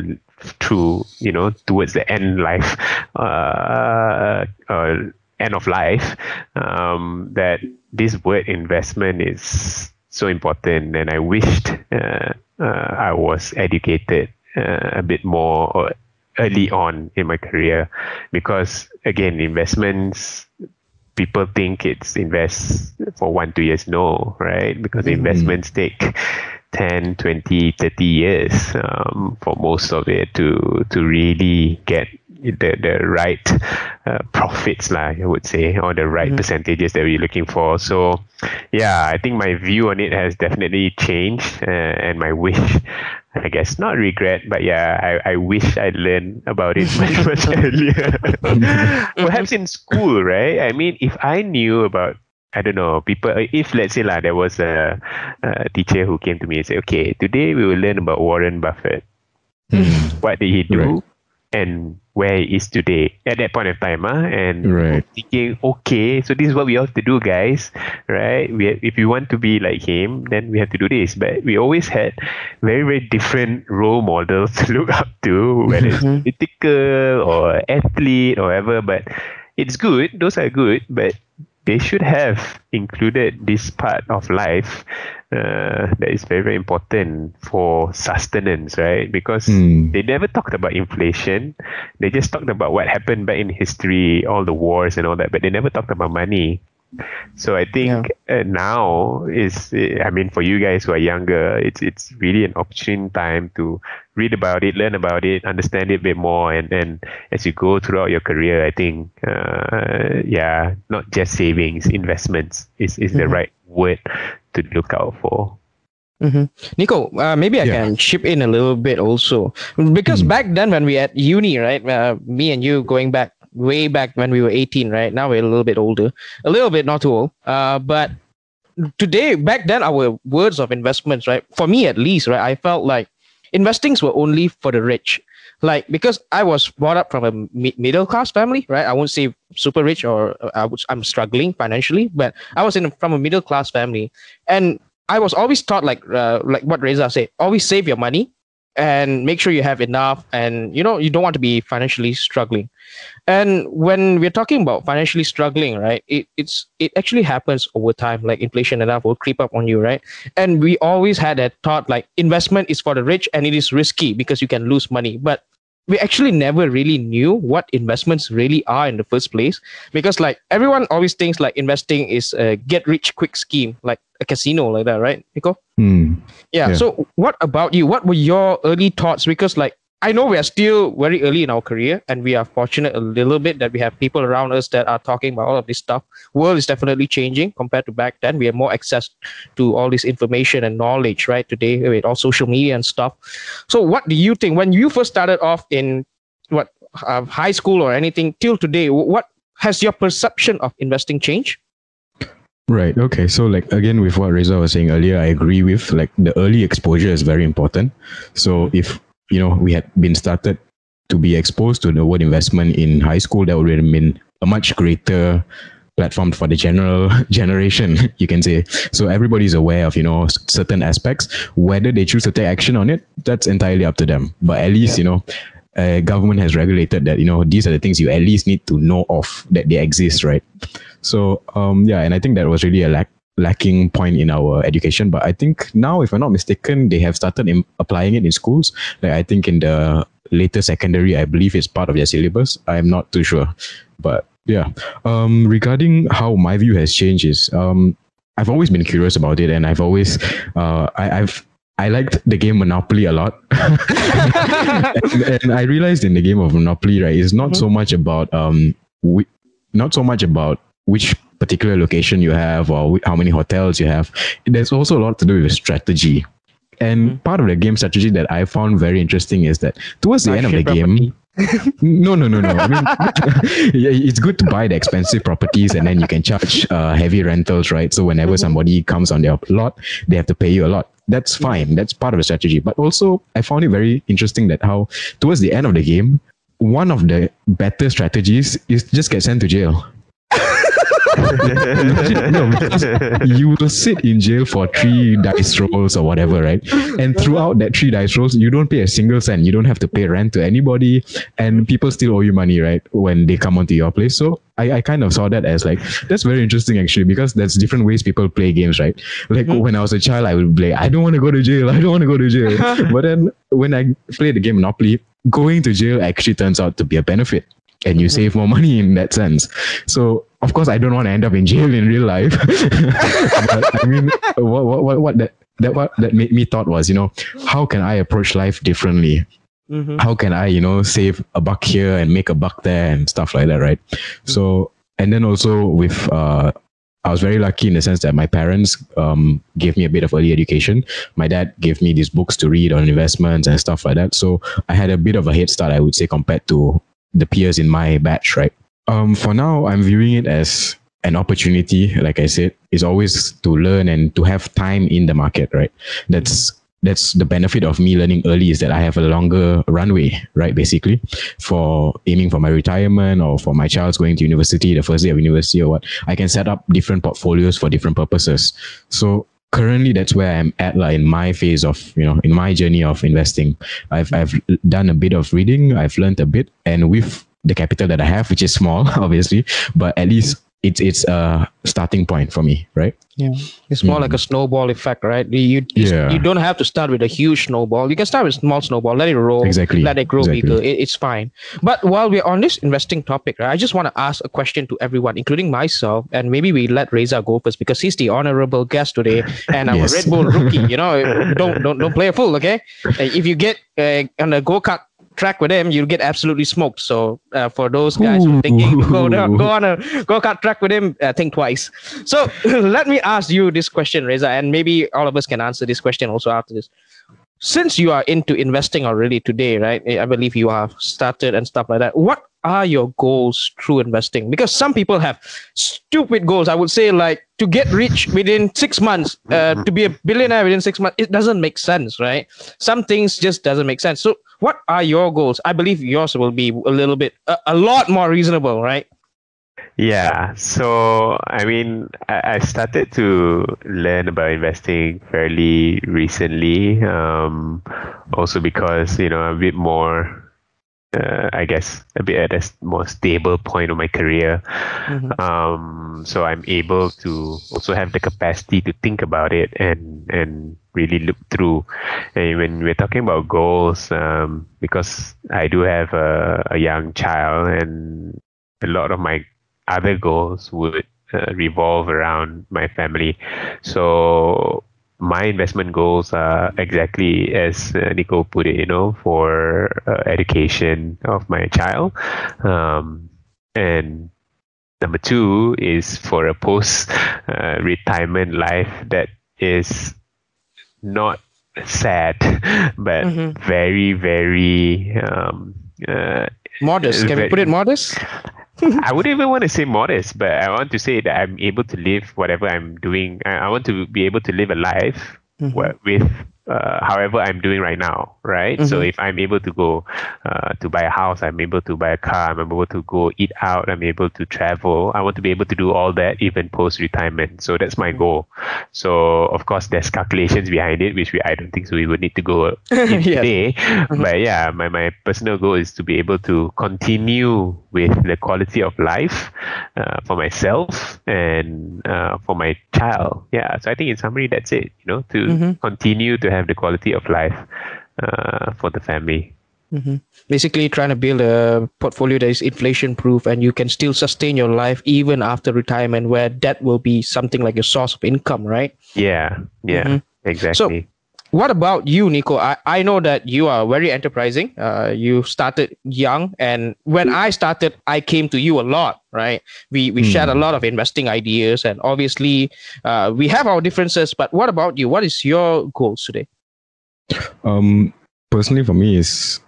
through you know towards the end life, uh, uh, end of life, um, that this word investment is so important, and I wished uh, uh, I was educated uh, a bit more early on in my career, because again, investments people think it's invest for one two years. No right? Because mm-hmm. investments take 10 20 30 years um, for most of it to to really get the the right uh, profits lah, I would say, or the right mm-hmm. percentages that we're looking for. So, yeah, I think my view on it has definitely changed, uh, and my wish, I guess, not regret, but yeah, I, I wish I'd learned about it much much earlier. Perhaps in school, right? I mean, if I knew about I don't know, people, if let's say like, there was a, a teacher who came to me and said, okay, today we will learn about Warren Buffett. Mm. What did he do? Right. And where he is today at that point of time huh? and right. thinking okay so this is what we have to do guys right we if you want to be like him then we have to do this but we always had very very different role models to look up to whether it's mm-hmm. political or athlete or whatever but it's good those are good but they should have included this part of life uh, that is very very important for sustenance right? Because mm. they never talked about inflation. They just talked about what happened back in history all the wars and all that but they never talked about money so I think yeah. uh, now is, I mean, for you guys who are younger, it's it's really an opportune time to read about it, learn about it, understand it a bit more, and then as you go throughout your career, I think, uh, yeah, not just savings, investments is is mm-hmm. the right word to look out for. Mm-hmm. Nico, uh, maybe I yeah. can chip in a little bit also because mm. back then when we at uni, right? Uh, me and you going back way back when we were 18, right? Now we're a little bit older, a little bit not too old. Uh, but today, back then, our words of investments, right? For me at least, right? I felt like investings were only for the rich. Like because I was brought up from a mi- middle class family, right? I won't say super rich or uh, I was, I'm struggling financially, but I was in from a middle class family, and I was always taught like uh, like what Reza said, always save your money and make sure you have enough and you know you don't want to be financially struggling. And when we're talking about financially struggling right it, it's it actually happens over time like inflation that will creep up on you right? And we always had that thought like investment is for the rich and it is risky because you can lose money. But we actually never really knew what investments really are in the first place because like everyone always thinks like investing is a get rich quick scheme. Like a casino like that right Nico? Hmm. Yeah. Yeah. So what about you? What were your early thoughts? Because like I know we are still very early in our career and we are fortunate a little bit that we have people around us that are talking about all of this stuff. World is definitely changing compared to back then. We have more access to all this information and knowledge, right? Today with all social media and stuff. So what do you think when you first started off in what uh, high school or anything till today? What has your perception of investing changed? Right. Okay. So, like again, with what Reza was saying earlier, I agree with like the early exposure is very important. So, if you know we had been started to be exposed to the word investment in high school, that would have been a much greater platform for the general generation, you can say. So everybody's aware of you know certain aspects. Whether they choose to take action on it, that's entirely up to them. But at least you know. Uh, government has regulated that you know these are the things you at least need to know of that they exist right so um, yeah, and I think that was really a lack lacking point in our education. But I think now, if I'm not mistaken, they have started in applying it in schools. Like I think in the later secondary, I believe it's part of their syllabus. I'm not too sure, but yeah. Um, regarding how my view has changed is um, I've always been curious about it, and I've always uh, I, I've I liked the game Monopoly a lot. and, and I realized in the game of Monopoly, right, it's not so much about um, we, not so much about which particular location you have or wh- how many hotels you have. There's also a lot to do with strategy. And part of the game strategy that I found very interesting is that towards the end of the Martian game, no, no, no, no. I mean, it's good to buy the expensive properties and then you can charge uh, heavy rentals, right? So whenever somebody comes on their lot, they have to pay you a lot. That's fine. That's part of the strategy. But also, I found it very interesting that how towards the end of the game, one of the better strategies is just get sent to jail. no, you will sit in jail for three dice rolls or whatever, right? And throughout that three dice rolls, you don't pay a single cent. You don't have to pay rent to anybody, and people still owe you money, right? When they come onto your place. So I, I kind of saw that as like that's very interesting actually because there's different ways people play games, right? Like mm-hmm. when I was a child, I would play, I don't want to go to jail, I don't want to go to jail. but then when I played the game Monopoly, going to jail actually turns out to be a benefit and you save more money in that sense. So of course I don't want to end up in jail in real life. but I mean what what what, what that that what that made me thought was, you know, how can I approach life differently? Mm-hmm. How can I, you know, save a buck here and make a buck there and stuff like that, right? So and then also with uh I was very lucky in the sense that my parents um, gave me a bit of early education. My dad gave me these books to read on investments and stuff like that. So I had a bit of a head start, I would say, compared to the peers in my batch, right? Um, for now, I'm viewing it as an opportunity. Like I said, is always to learn and to have time in the market, right? That's that's the benefit of me learning early is that I have a longer runway, right? Basically, for aiming for my retirement or for my child's going to university, the first day of university or what, I can set up different portfolios for different purposes. So currently that's where I'm at like in my phase of, you know, in my journey of investing. I've I've done a bit of reading, I've learned a bit, and with the capital that I have, which is small, obviously, but at least it's it's a starting point for me, right? Yeah, it's more like a snowball effect, right? You you, you- Yeah. you don't have to start with a huge snowball. You can start with small snowball, let it roll, Exactly, let it grow exactly. bigger. It, it's fine. But while we're on this investing topic, right, I just want to ask a question to everyone, including myself, and maybe we let Reza go first because he's the honorable guest today, and I'm Yes. a Red Bull rookie. You know, don't don't don't play a fool, okay? If you get uh, on a go kart track with him, you'll get absolutely smoked. So uh, for those guys who are thinking go go on a go kart track with him, uh, think twice. So let me ask you this question, Reza, and maybe all of us can answer this question also after this. Since you are into investing already today, right? I believe you have started and stuff like that. What are your goals through investing? Because some people have stupid goals. I would say like to get rich within six months, uh, to be a billionaire within six months. It doesn't make sense, right? Some things just doesn't make sense. So what are your goals? I believe yours will be a little bit, a, a lot more reasonable, right? Yeah, so I mean, I, I started to learn about investing fairly recently. Um, also because you know I'm a bit more uh, I guess a bit at a more stable point of my career. Mm-hmm. Um, so I'm able to also have the capacity to think about it and and really look through. And when we're talking about goals, um, because I do have a, a young child, and a lot of my other goals would uh, revolve around my family. So my investment goals are exactly as uh, Nico put it, you know, for uh, education of my child. Um, and number two is for a post uh, retirement life that is not sad, but mm-hmm. very, very um, uh, modest. Can we put it modest? I wouldn't even want to say modest, but I want to say that I'm able to live whatever I'm doing. I, I want to be able to live a life mm-hmm. with uh, however I'm doing right now, right? Mm-hmm. So if I'm able to go uh, to buy a house, I'm able to buy a car, I'm able to go eat out, I'm able to travel. I want to be able to do all that even post retirement. So that's my mm-hmm. goal. So of course, there's calculations behind it, which we I don't think so we would need to go in today. Mm-hmm. But yeah, my my personal goal is to be able to continue with the quality of life uh, for myself and uh, for my child. Yeah. So I think in summary, that's it. You know, to mm-hmm. continue to have have the quality of life uh, for the family. Mm-hmm. Basically, trying to build a portfolio that is inflation proof and you can still sustain your life even after retirement, where that will be something like a source of income, right? Yeah, yeah, mm-hmm. exactly. So, what about you, Nico? I, I know that you are very enterprising. Uh, you started young, and when I started, I came to you a lot, right? We we mm. shared a lot of investing ideas, and obviously, uh, we have our differences. But what about you? What is your goals today? Um, personally, for me, is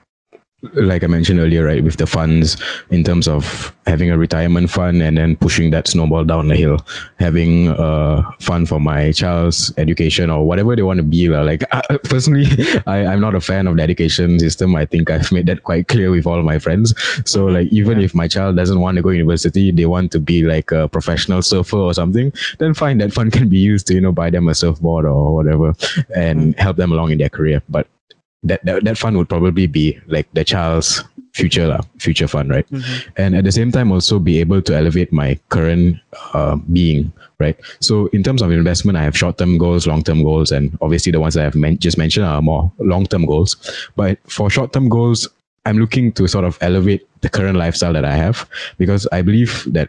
like I mentioned earlier, right, with the funds in terms of having a retirement fund and then pushing that snowball down the hill, having a fund for my child's education or whatever they want to be. Like uh, personally, I, I'm not a fan of the education system. I think I've made that quite clear with all my friends. So like even yeah. if my child doesn't want to go to university, they want to be like a professional surfer or something, then fine, that fund can be used to, you know, buy them a surfboard or whatever and mm. help them along in their career. But that, that that fund would probably be like the child's future future fund right mm-hmm. and at the same time also be able to elevate my current uh, being right so in terms of investment i have short-term goals long-term goals and obviously the ones i have men- just mentioned are more long-term goals but for short-term goals i'm looking to sort of elevate the current lifestyle that i have because i believe that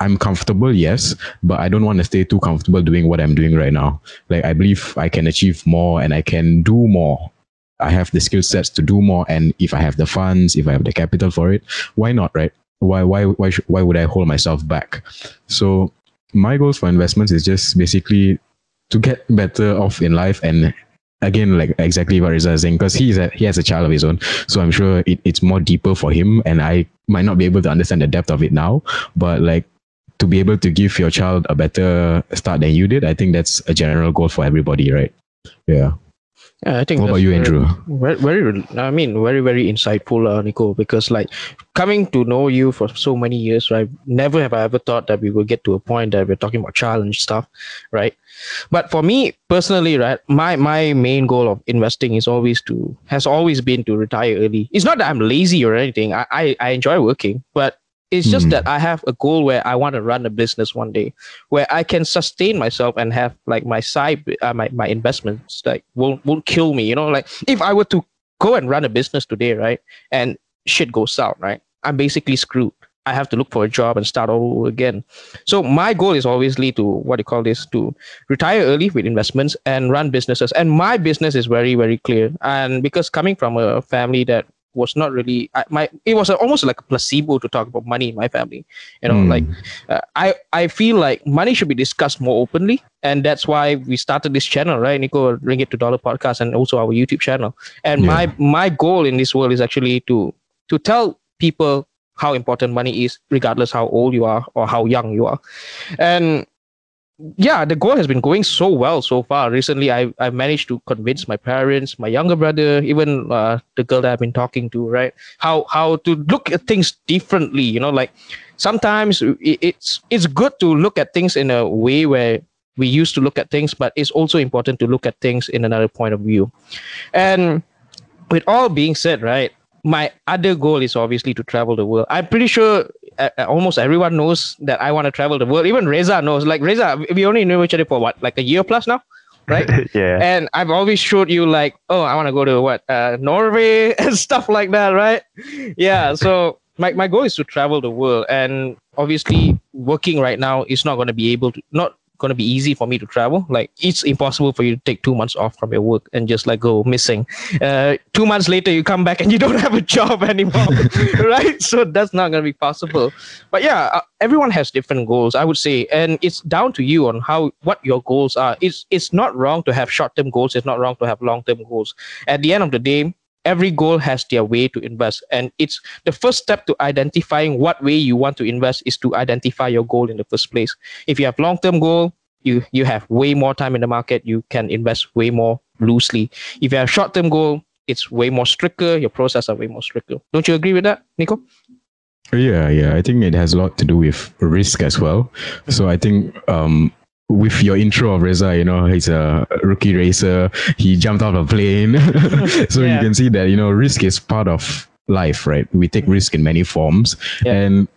I'm comfortable, yes, but I don't want to stay too comfortable doing what I'm doing right now. Like I believe I can achieve more and I can do more I have the skill sets to do more, and if I have the funds, if I have the capital for it, why not, right? Why why why sh- why would I hold myself back? So my goals for investments is just basically to get better off in life and again like exactly what Reza is saying because he's a, he has a child of his own so i'm sure it, it's more deeper for him and i might not be able to understand the depth of it now but like to be able to give your child a better start than you did i think that's a general goal for everybody right yeah yeah, I think. What about you, Andrew? Very, very, I mean, very, very insightful, uh, Nico. Because like coming to know you for so many years, right? Never have I ever thought that we would get to a point that we're talking about challenge stuff, right? But for me personally, right, my my main goal of investing is always to has always been to retire early. It's not that I'm lazy or anything. I I, I enjoy working, but it's just mm. that I have a goal where I want to run a business one day, where I can sustain myself and have like my side, uh, my my investments like won't won't kill me. You know, like if I were to go and run a business today, right, and shit goes south, right, I'm basically screwed. I have to look for a job and start all over again. So my goal is obviously to what do you call this to retire early with investments and run businesses. And my business is very very clear. And because coming from a family that was not really I, my it was almost like a placebo to talk about money in my family. You know mm. like uh, i i feel like money should be discussed more openly. And that's why we started this channel right? Nico ringgit to dollar podcast and also our youtube channel. And yeah. my my goal in this world is actually to to tell people how important money is regardless how old you are or how young you are. And yeah, the goal has been going so well so far. Recently, I I managed to convince my parents, my younger brother, even uh, the girl that I've been talking to, right? How how to look at things differently. You know, like sometimes it's it's good to look at things in a way where we used to look at things, but it's also important to look at things in another point of view. And with all being said, right, my other goal is obviously to travel the world. I'm pretty sure almost everyone knows that I want to travel the world. Even Reza knows. Like Reza, we only knew each other for what, like a year plus now, right? yeah. And I've always showed you like, oh, I want to go to what, uh, Norway and stuff like that, right? Yeah. So my my goal is to travel the world, and obviously working right now is not going to be able to not going to be easy for me to travel. Like it's impossible for you to take two months off from your work and just like go missing. Uh, two months later, you come back and you don't have a job anymore, right? So that's not going to be possible. But yeah, uh, everyone has different goals, I would say, and it's down to you on how what your goals are. It's it's not wrong to have short term goals. It's not wrong to have long term goals. At the end of the day, every goal has their way to invest. And it's the first step to identifying what way you want to invest is to identify your goal in the first place. If you have long term goal you you have way more time in the market you can invest way more loosely. If you have short term goal it's way more stricter your process are way more stricter. Don't you agree with that nico? Yeah yeah. I think it has a lot to do with risk as well. So i think um with your intro of Reza, you know, he's a rookie racer. He jumped out of a plane. so yeah. you can see that, you know, risk is part of life, right? We take risk in many forms. Yeah. And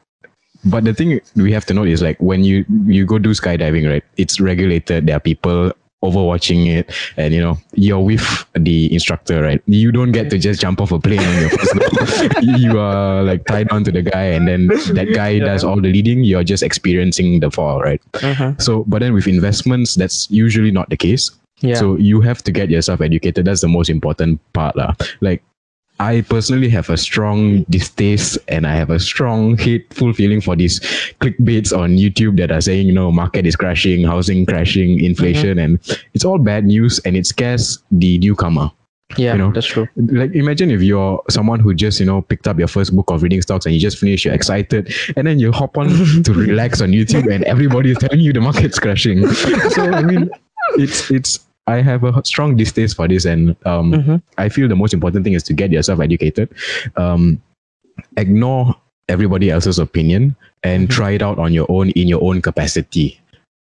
but the thing we have to note is like when you you go do skydiving, right? It's regulated. There are people overwatching it and you know you're with the instructor right you don't get to just jump off a plane on your first you are like tied onto the guy and then that guy yeah. does all the leading you're just experiencing the fall right uh-huh. so but then with investments that's usually not the case yeah. So you have to get yourself educated. That's the most important part. La. Like I personally have a strong distaste and I have a strong hateful feeling for these clickbaits on YouTube that are saying, you know, market is crashing, housing crashing, inflation, mm-hmm. and it's all bad news and it scares the newcomer. Yeah, you know, that's true. Like imagine if you're someone who just, you know, picked up your first book of reading stocks and you just finished, you're excited, and then you hop on to relax on YouTube and everybody is telling you the market's crashing. so I mean it's it's I have a strong distaste for this, and um, mm-hmm. I feel the most important thing is to get yourself educated. Um, ignore everybody else's opinion and mm-hmm. try it out on your own in your own capacity,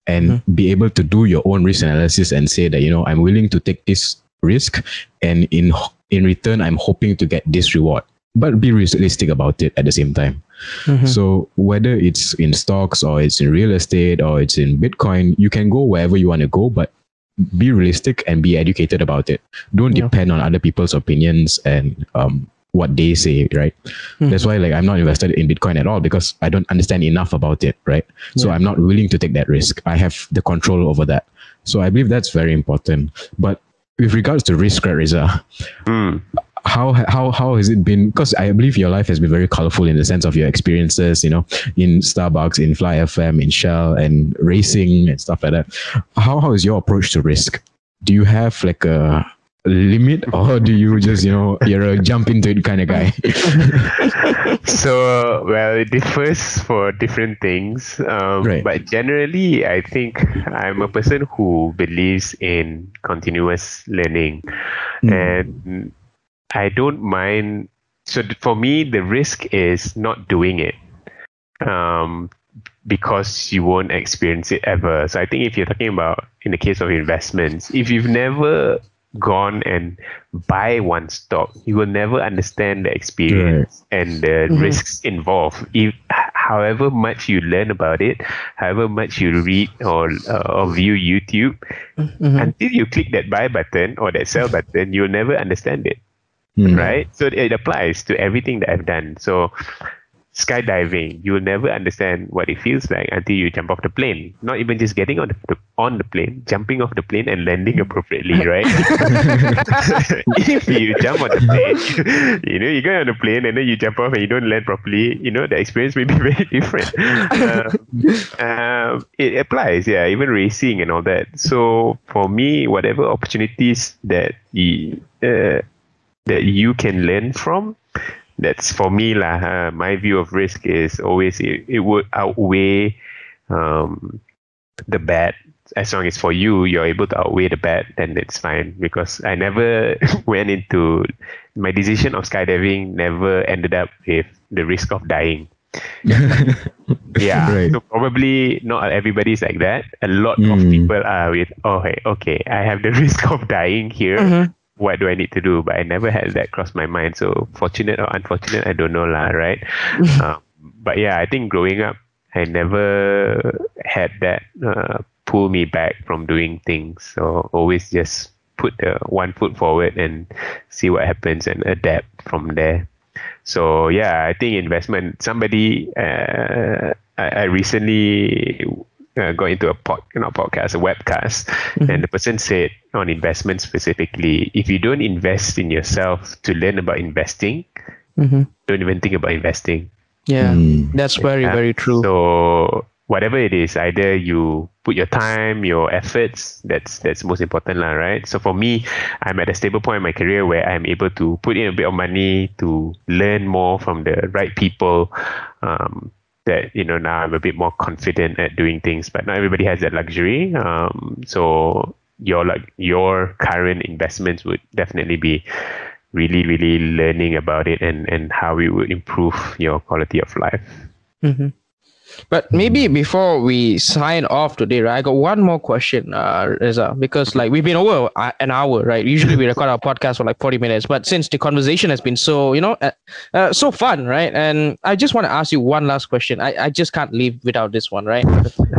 and mm-hmm. be able to do your own risk analysis and say that you know I'm willing to take this risk, and in in return I'm hoping to get this reward. But be realistic about it at the same time. Mm-hmm. So whether it's in stocks or it's in real estate or it's in Bitcoin, you can go wherever you want to go, but be realistic and be educated about it. Don't yeah. depend on other people's opinions and um, what they say, right? Mm-hmm. That's why like I'm not invested in Bitcoin at all because I don't understand enough about it, right? So. I'm not willing to take that risk. I have the control over that. So I believe that's very important. But with regards to risk, right, Reza, mm how how how has it been? Because I believe your life has been very colorful in the sense of your experiences, you know, in Starbucks, in Fly FM, in Shell, and racing and stuff like that. How how is your approach to risk? Do you have like a limit or do you just you know you're a jump into it kind of guy so well it differs for different things um, right. but generally i think i'm a person who believes in continuous learning mm. and I don't mind. So for me, the risk is not doing it, um, because you won't experience it ever. So I think if you're talking about in the case of investments, if you've never gone and buy one stock, you will never understand the experience right. and the mm-hmm. risks involved. If however much you learn about it, however much you read or uh, or view YouTube, mm-hmm. until you click that buy button or that sell button, you'll never understand it mm. right? So it applies to everything that I've done. So skydiving, you will never understand what it feels like until you jump off the plane. Not even just getting on the, on the plane, jumping off the plane and landing appropriately, right? if you jump on the plane, you know, you go on the plane and then you jump off and you don't land properly, you know, the experience may be very different. Um, um, it applies, yeah, even racing and all that. So for me, whatever opportunities that uh, that you can learn from. That's for me lah uh, my view of risk is always it, it would outweigh um, the bad. As long as for you you're able to outweigh the bad then it's fine. Because i never went into my decision of skydiving never ended up with the risk of dying. Yeah Right. so probably not everybody's like that. A lot of Mm. people are with oh hey okay i have the risk of dying here. Mhm. What do i need to do? But i never had that cross my mind. So fortunate or unfortunate i don't know lah right? Um, but yeah i think growing up i never had that uh, pull me back from doing things. So always just put the one foot forward and see what happens and adapt from there. So yeah, I think investment. Somebody, uh, I, I recently uh, got into a pod, not podcast, a webcast, and the person said on investment specifically, if you don't invest in yourself to learn about investing, Mhm. don't even think about investing. Yeah, Mm. that's very Yeah. very true. So whatever it is, either you put your time, your efforts. That's that's most important, lah, right? So for me, I'm at a stable point in my career where I'm able to put in a bit of money to learn more from the right people. Um, that you know now I'm a bit more confident at doing things, but not everybody has that luxury. Um, so your like your current investments would definitely be really really learning about it and and how it would improve your quality of life. Mhm. But maybe before we sign off today, right? I got one more question, uh, Reza, because like we've been over uh, an hour, right? Usually we record our podcast for like forty minutes, but since the conversation has been so, you know, uh, uh, so fun, right? And I just want to ask you one last question. I, I just can't leave without this one, right?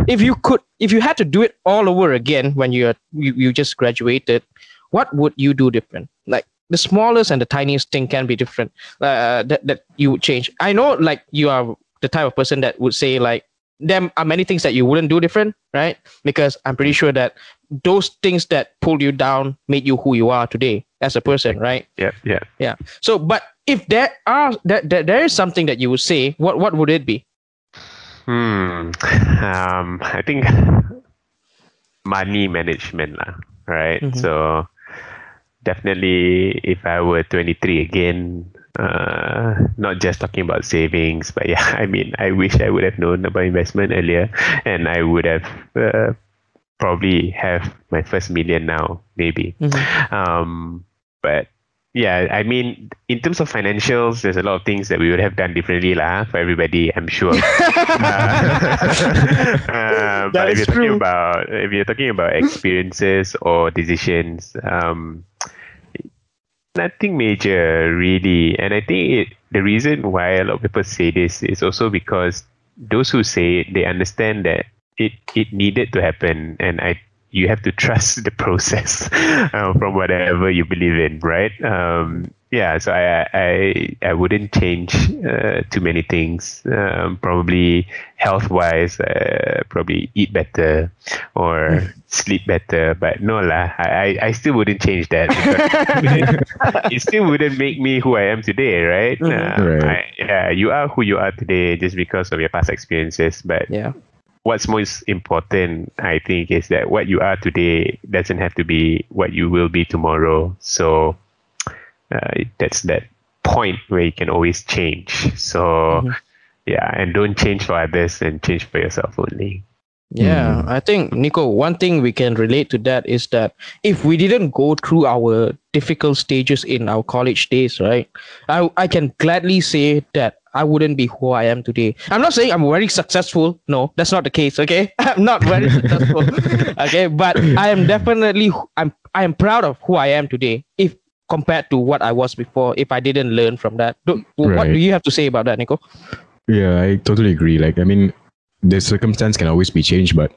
if you could, if you had to do it all over again when you're you, you just graduated, what would you do different? Like the smallest and the tiniest thing can be different. Uh, that that you would change. I know, like you are the type of person that would say like there are many things that you wouldn't do different, right? Because I'm pretty sure that those things that pulled you down made you who you are today as a person, right? Yeah, yeah. Yeah. So, but if there are that there, there is something that you would say, what what would it be? Hmm. Um, I think money management lah, right? Mhm. So definitely, if I were 23 again, uh, not just talking about savings, but yeah, I mean, I wish I would have known about investment earlier, and I would have uh, probably have my first million now, maybe. Mhm. Um, but yeah, I mean, in terms of financials, there's a lot of things that we would have done differently lah for everybody. I'm sure. Uh, but if you're talking about if you're talking about experiences or decisions, um, nothing major really. And I think it, the reason why a lot of people say this is also because those who say it, they understand that it it needed to happen, and I you have to trust the process uh, from whatever you believe in, right? Um, yeah, so I I I wouldn't change uh, too many things. Um, probably health wise, uh, probably eat better or sleep better. But no lah, I I- still wouldn't change that. It still wouldn't make me who I am today, right? Mhm. Uh, Right. I- yeah, you are who you are today just because of your past experiences, but Yeah. what's most important, I think, is that what you are today doesn't have to be what you will be tomorrow. So uh, that's that point where you can always change. So Mhm. yeah, and don't change for others and change for yourself only. Yeah, I think Nico, one thing we can relate to that is that if we didn't go through our difficult stages in our college days, right? I I can gladly say that I wouldn't be who I am today. I'm not saying I'm very successful. No, that's not the case. Okay, I'm not very successful. okay, but I am definitely I'm I am proud of who I am today. If compared to what I was before, if I didn't learn from that, Do- what do you have to say about that, Nico? Yeah, I totally agree. Like, I mean, the circumstance can always be changed, but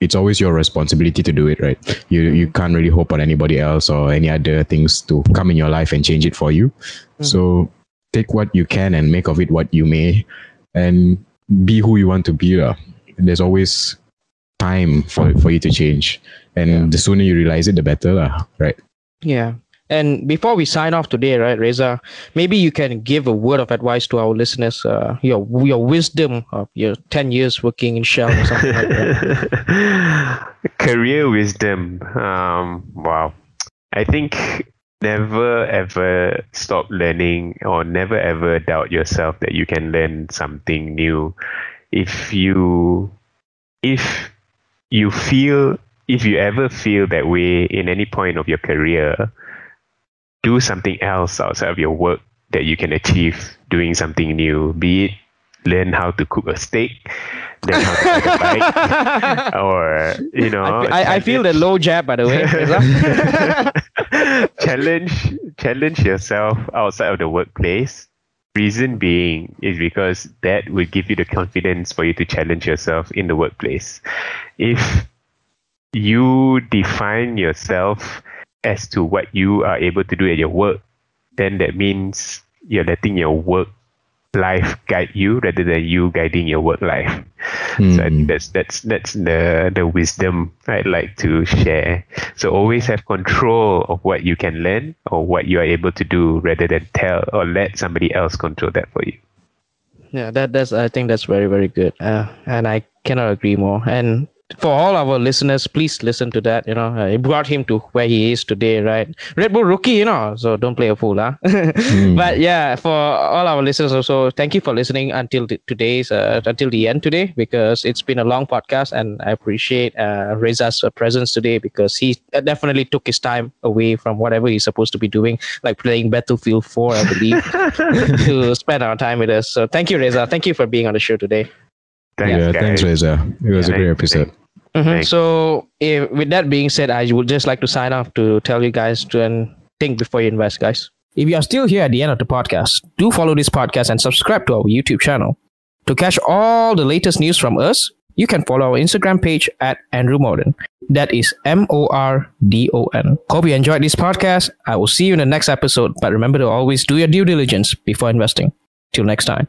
it's always your responsibility to do it, right? You you mm-hmm. can't really hope on anybody else or any other things to come in your life and change it for you. Mm-hmm. So take what you can and make of it what you may, and be who you want to be. lah. There's always time for for you to change, and Yeah. the sooner you realize it, the better, lah. Right? Yeah. And before we sign off today, right, Reza, maybe you can give a word of advice to our listeners, uh, your your wisdom of your 10 years working in Shell or something like that. Career wisdom. Um, wow. I think never ever stop learning or never ever doubt yourself that you can learn something new. If you if you feel if you ever feel that way in any point of your career, do something else outside of your work that you can achieve doing something new. Be it learn how to cook a steak, learn how to ride a bike, or you know. I, I feel the low jab by the way. challenge challenge yourself outside of the workplace. Reason being is because that will give you the confidence for you to challenge yourself in the workplace. If you define yourself as to what you are able to do at your work, then that means you're letting your work life guide you rather than you guiding your work life. Mm. So I think that's that's that's the the wisdom I'd like to share. So always have control of what you can learn or what you are able to do rather than tell or let somebody else control that for you. Yeah, that that's I think that's very very good, uh, and I cannot agree more. And for all our listeners, please listen to that. You know, uh, it brought him to where he is today, right? Red Bull rookie, you know, so don't play a fool, huh? mm. But yeah, for all our listeners also, thank you for listening until the, today's uh, until the end today because it's been a long podcast, and I appreciate uh, Reza's presence today because he definitely took his time away from whatever he's supposed to be doing, like playing Battlefield 4, I believe, to spend our time with us. So thank you, Reza. Thank you for being on the show today. Thanks, yeah, guys. thanks, Reza. It was yeah, a great episode. Mm-hmm. So, if, with that being said, I would just like to sign off to tell you guys to think before you invest, guys. If you are still here at the end of the podcast, do follow this podcast and subscribe to our YouTube channel. To catch all the latest news from us, you can follow our Instagram page at Andrew Mordon. That is M O R D O N. Hope you enjoyed this podcast. I will see you in the next episode, but remember to always do your due diligence before investing. Till next time.